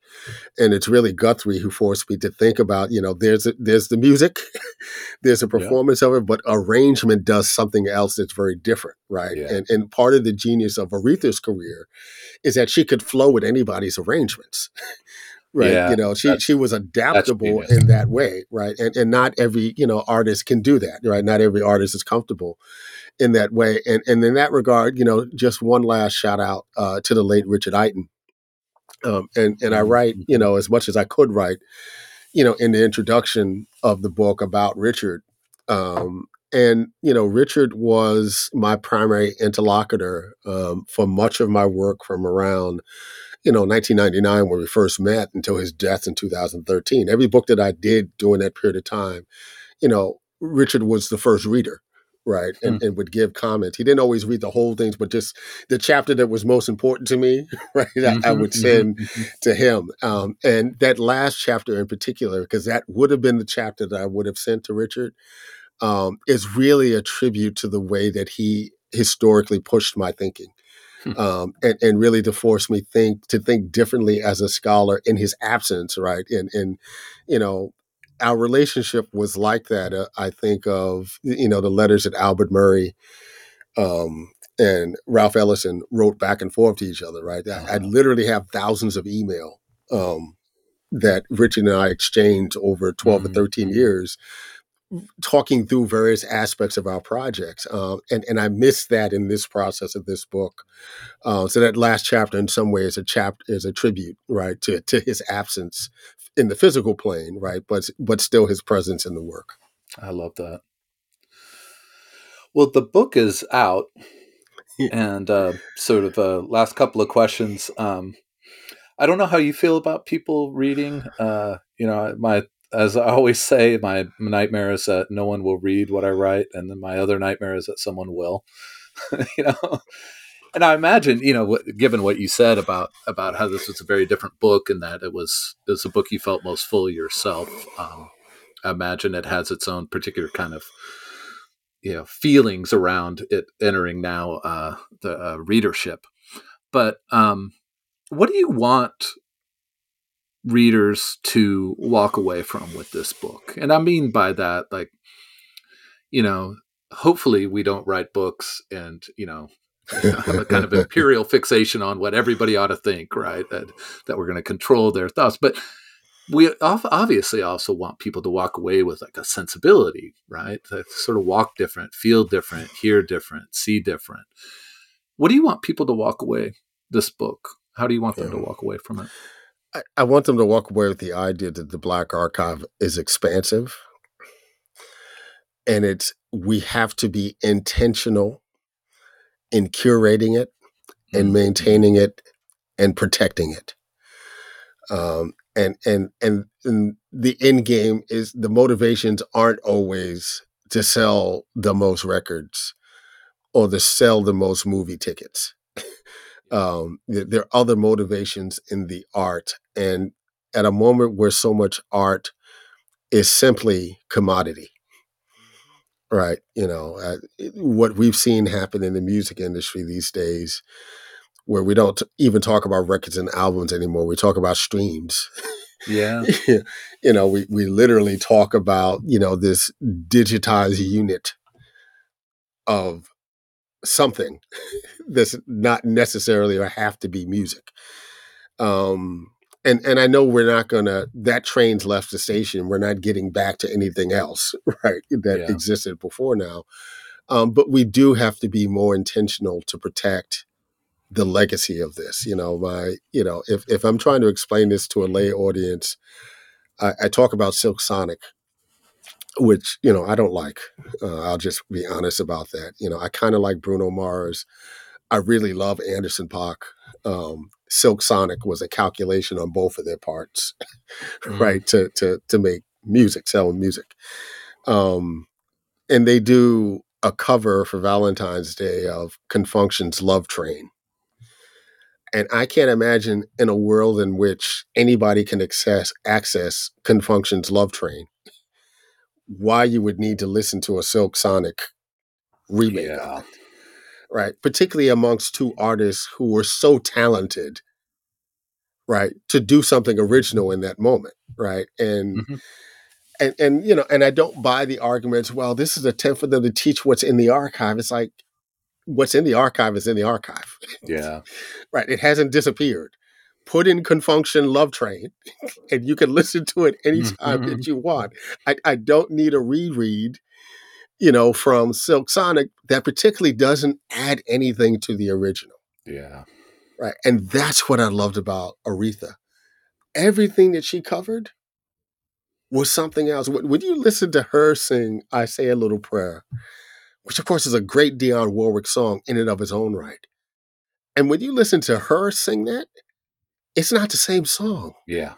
B: and it's really Guthrie who forced me to think about. You know, there's a, there's the music, there's a
A: Yeah.
B: performance of it, but arrangement does something else that's very different, right?
A: Yeah.
B: And and part of the genius of Aretha's career is that she could flow with anybody's arrangements. Right.
A: Yeah,
B: you know, she she was adaptable in that way, right? And and not every, you know, artist can do that, right? Not every artist is comfortable in that way. And and in that regard, you know, just one last shout out uh, to the late Richard Iton. Um, and and I
A: Mhm,
B: write, you know, as much as I could write, you know, in the introduction of the book about Richard. Um, and you know, Richard was my primary interlocutor um, for much of my work from around, you know, 1999 when we first met until his death in 2013. Every book that I did during that period of time, you know, Richard was the first reader, right, and, and would give comments. He didn't always read the whole things, but just the chapter that was most important to me, right, I, I would
A: Mhm,
B: send
A: mhm, mhm.
B: to him. Um, and that last chapter in particular, because that would have been the chapter that I would have sent to Richard, um, is really a tribute to the way that he historically pushed my thinking.
A: Hmm.
B: Um, and, and really to force me think to think differently as a scholar in his absence, right? And and you know, our relationship was like that. Uh, I think of you know the letters that Albert Murray um, and Ralph Ellison wrote back and forth to each other, right? I, I
A: Uh-huh.
B: literally have thousands of email um, that Richard and I exchanged over 12 or
A: Mhm,
B: 13
A: mhm.
B: years, talking through various aspects of our projects. Um, and, and I missed that in this process of this book. Uh, so that last chapter, in some ways, a chapter is a tribute, right, to, to his absence in the physical plane, right, but but still his presence in the work.
A: I love that. Well, the book is out, and uh, sort of uh, last couple of questions. Um, I don't know how you feel about people reading. Uh, you know, my as I always say, my nightmare is that no one will read what I write, and then my other nightmare is that someone will. you know, and I imagine, you know, what, given what you said about about how this was a very different book, and that it was it was a book you felt most fully yourself. Um, I imagine it has its own particular kind of you know feelings around it entering now uh, the uh, readership. But um, what do you want readers to walk away from with this book? And I mean by that, like, you know, hopefully we don't write books and you know have a kind of imperial fixation on what everybody ought to think, right? That that we're going to control their thoughts, but we obviously also want people to walk away with like a sensibility, right? To sort of walk different, feel different, hear different, see different. what do you want people to walk away this book? How do you want them to walk away from it?
B: I, I want them to walk away with the idea that the Black Archive is expansive, and it's we have to be intentional in curating it and mm-hmm. maintaining it and protecting it. Um, and, and and and the end game is the motivations aren't always to sell the most records or to sell the most movie tickets. um, there are other motivations in the art, and at a moment where so much art is simply commodity, right? You know, uh, what we've seen happen in the music industry these days, where we don't even talk about records and albums anymore. We talk about streams.
A: Yeah.
B: you know, we, we literally talk about, you know, this digitized unit of something that's not necessarily or have to be music. Um, and and I know we're not gonna that train's left the station. We're not getting back to anything else, right? That yeah. existed before now. Um, but we do have to be more intentional to protect the legacy of this. You know, my you know, if if I'm trying to explain this to a lay audience, I, I talk about Silk Sonic, which you know I don't like. Uh, I'll just be honest about that. You know, I kind of like Bruno Mars. I really love Anderson .Paak. Um, Silk Sonic was a calculation on both of their parts, mm. right? To to to make music, sell music. Um, and they do a cover for Valentine's Day of Con Funk Shun's Love Train. And I can't imagine in a world in which anybody can access access Con Funk Shun's Love Train, why you would need to listen to a Silk Sonic remake yeah. Right. Particularly amongst two artists who were so talented, right, to do something original in that moment. Right. And mm-hmm. and and you know, and I don't buy the arguments, well, this is a attempt for them to teach what's in the archive. It's like what's in the archive is in the archive.
A: Yeah.
B: right. It hasn't disappeared. Put in Con Funk Shun Love Train and you can listen to it anytime mm-hmm. that you want. I, I don't need a reread, you know, from Silk Sonic that particularly doesn't add anything to the original.
A: Yeah.
B: Right. And that's what I loved about Aretha. Everything that she covered was something else. When you listen to her sing I Say a Little Prayer, which of course is a great Dionne Warwick song in and of its own right. And when you listen to her sing that, it's not the same song.
A: Yeah.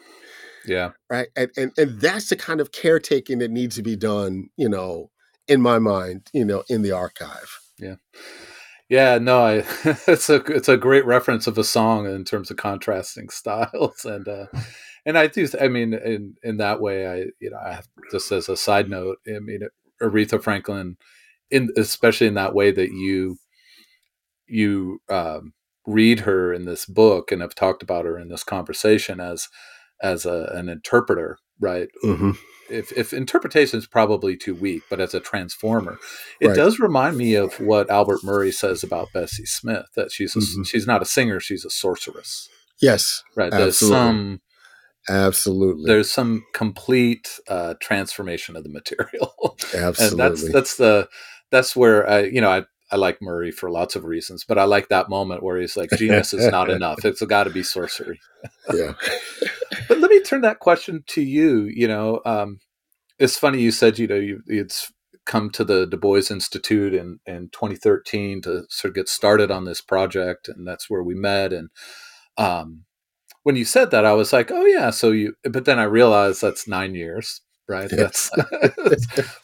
A: Yeah.
B: Right. And, and and that's the kind of caretaking that needs to be done, you know, in my mind, you know, in the archive.
A: Yeah. Yeah, no, I, it's a it's a great reference of a song in terms of contrasting styles, and uh, and I do. I mean, in in that way, I you know, I have, just as a side note, I mean, Aretha Franklin in especially in that way that you you um, read her in this book and have talked about her in this conversation as as a, an interpreter, right? Mm-hmm. If, if interpretation is probably too weak, but as a transformer, it right. does remind me of what Albert Murray says about Bessie Smith that she's a, mm-hmm. she's not a singer, she's a sorceress.
B: Yes,
A: right. There's some
B: Absolutely.
A: There's some complete uh, transformation of the material.
B: Absolutely.
A: and that's that's the that's where I, you know, I, I like Murray for lots of reasons, but I like that moment where he's like, genius is not enough. It's got to be sorcery.
B: yeah.
A: but let me turn that question to you. You know, um, it's funny you said, you know, you, it's come to the Du Bois Institute in, in 2013 to sort of get started on this project. And that's where we met. And, um, when you said that, I was like, oh yeah. So you, but then I realized that's nine years right? That's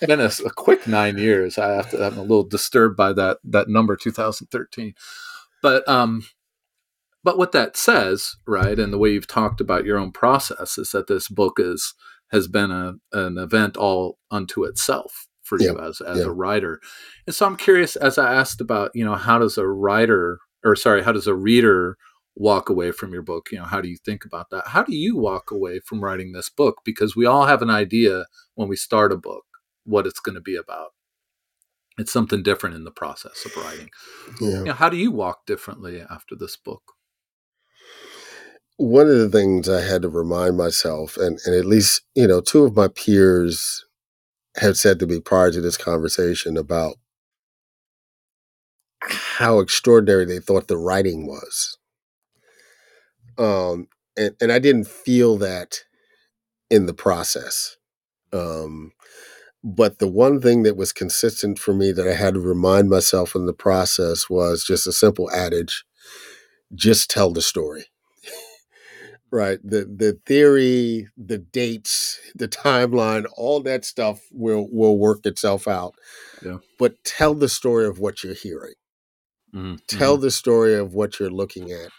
A: been a, a, quick nine years. I have to, I'm a little disturbed by that that number 2013. But um, but what that says, right, and the way you've talked about your own process is that this book is has been a, an event all unto itself for you as as a writer. And so I'm curious, as I asked about, you know, how does a writer or sorry, how does a reader walk away from your book? You know how do you think about that? How do you walk away from writing this book? Because we all have an idea when we start a book what it's going to be about. It's something different in the process of writing. Yeah. You know, how do you walk differently after this book?
B: One of the things i had to remind myself and, and at least you know two of my peers have said to me prior to this conversation about how extraordinary they thought the writing was. Um, and, and I didn't feel that in the process. Um, but the one thing that was consistent for me that I had to remind myself in the process was just a simple adage just tell the story. right. The the theory, the dates, the timeline, all that stuff will will work itself out.
A: Yeah.
B: But tell the story of what you're hearing.
A: Mm-hmm.
B: Tell the story of what you're looking at.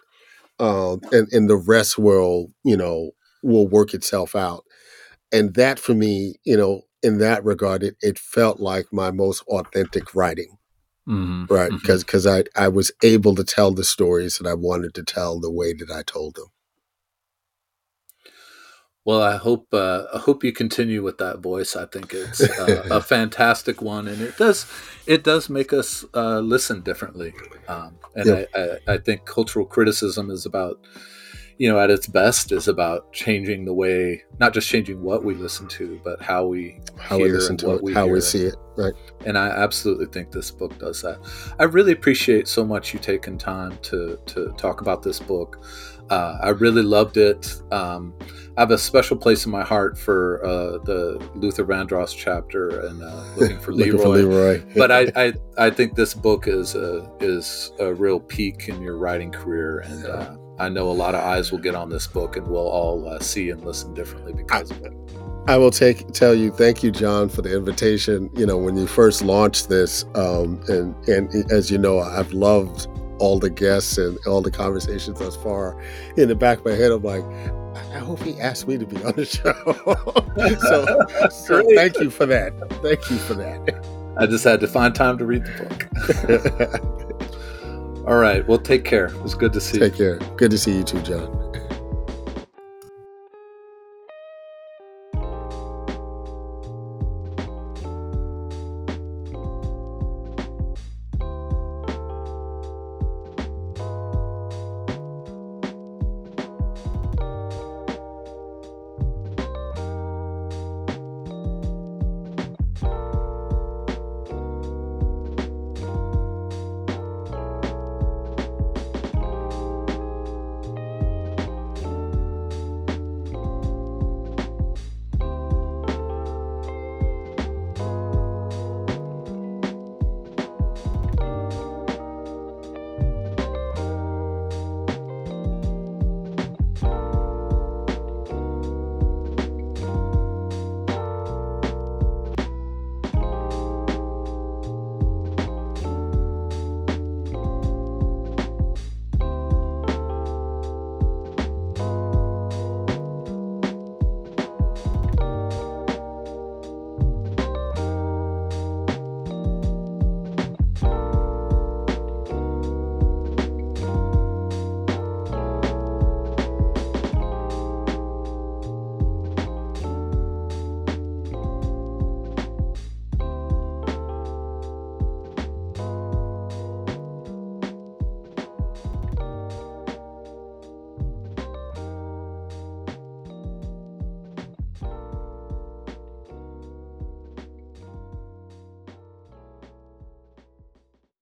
B: Um, and, and the rest will, you know, will work itself out. And that for me, you know, in that regard, it, it felt like my most authentic writing,
A: Mm-hmm.
B: right? Because because I I was able to tell the stories that I wanted to tell the way that I told them.
A: Well, I hope uh, I hope you continue with that voice. I think it's uh, a fantastic one, and it does it does make us uh, listen differently. Um, and. I, I, I think cultural criticism is about you know at its best is about changing the way not just changing what we listen to, but how we
B: How we listen to
A: what
B: it,
A: we
B: how we see it, right?
A: and I absolutely think this book does that. I really appreciate so much you taking time to to talk about this book. Uh, I really loved it. Um, I have a special place in my heart for uh, the Luther Vandross chapter and uh, looking for
B: Looking
A: Leroy.
B: for Leroy.
A: but I, I I think this book is a is a real peak in your writing career, and uh, I know a lot of eyes will get on this book, and we'll all uh, see and listen differently because of it.
B: I will take tell you thank you, John, for the invitation. You know, when you first launched this, um, and and as you know, I've loved all the guests and all the conversations thus far. In the back of my head, I'm like, I hope he asked me to be on the show. so, so thank you for that. Thank you for that.
A: I just had to find time to read the book. all right, well, take care. It was good to see you.
B: Take care. Good to see you too, John.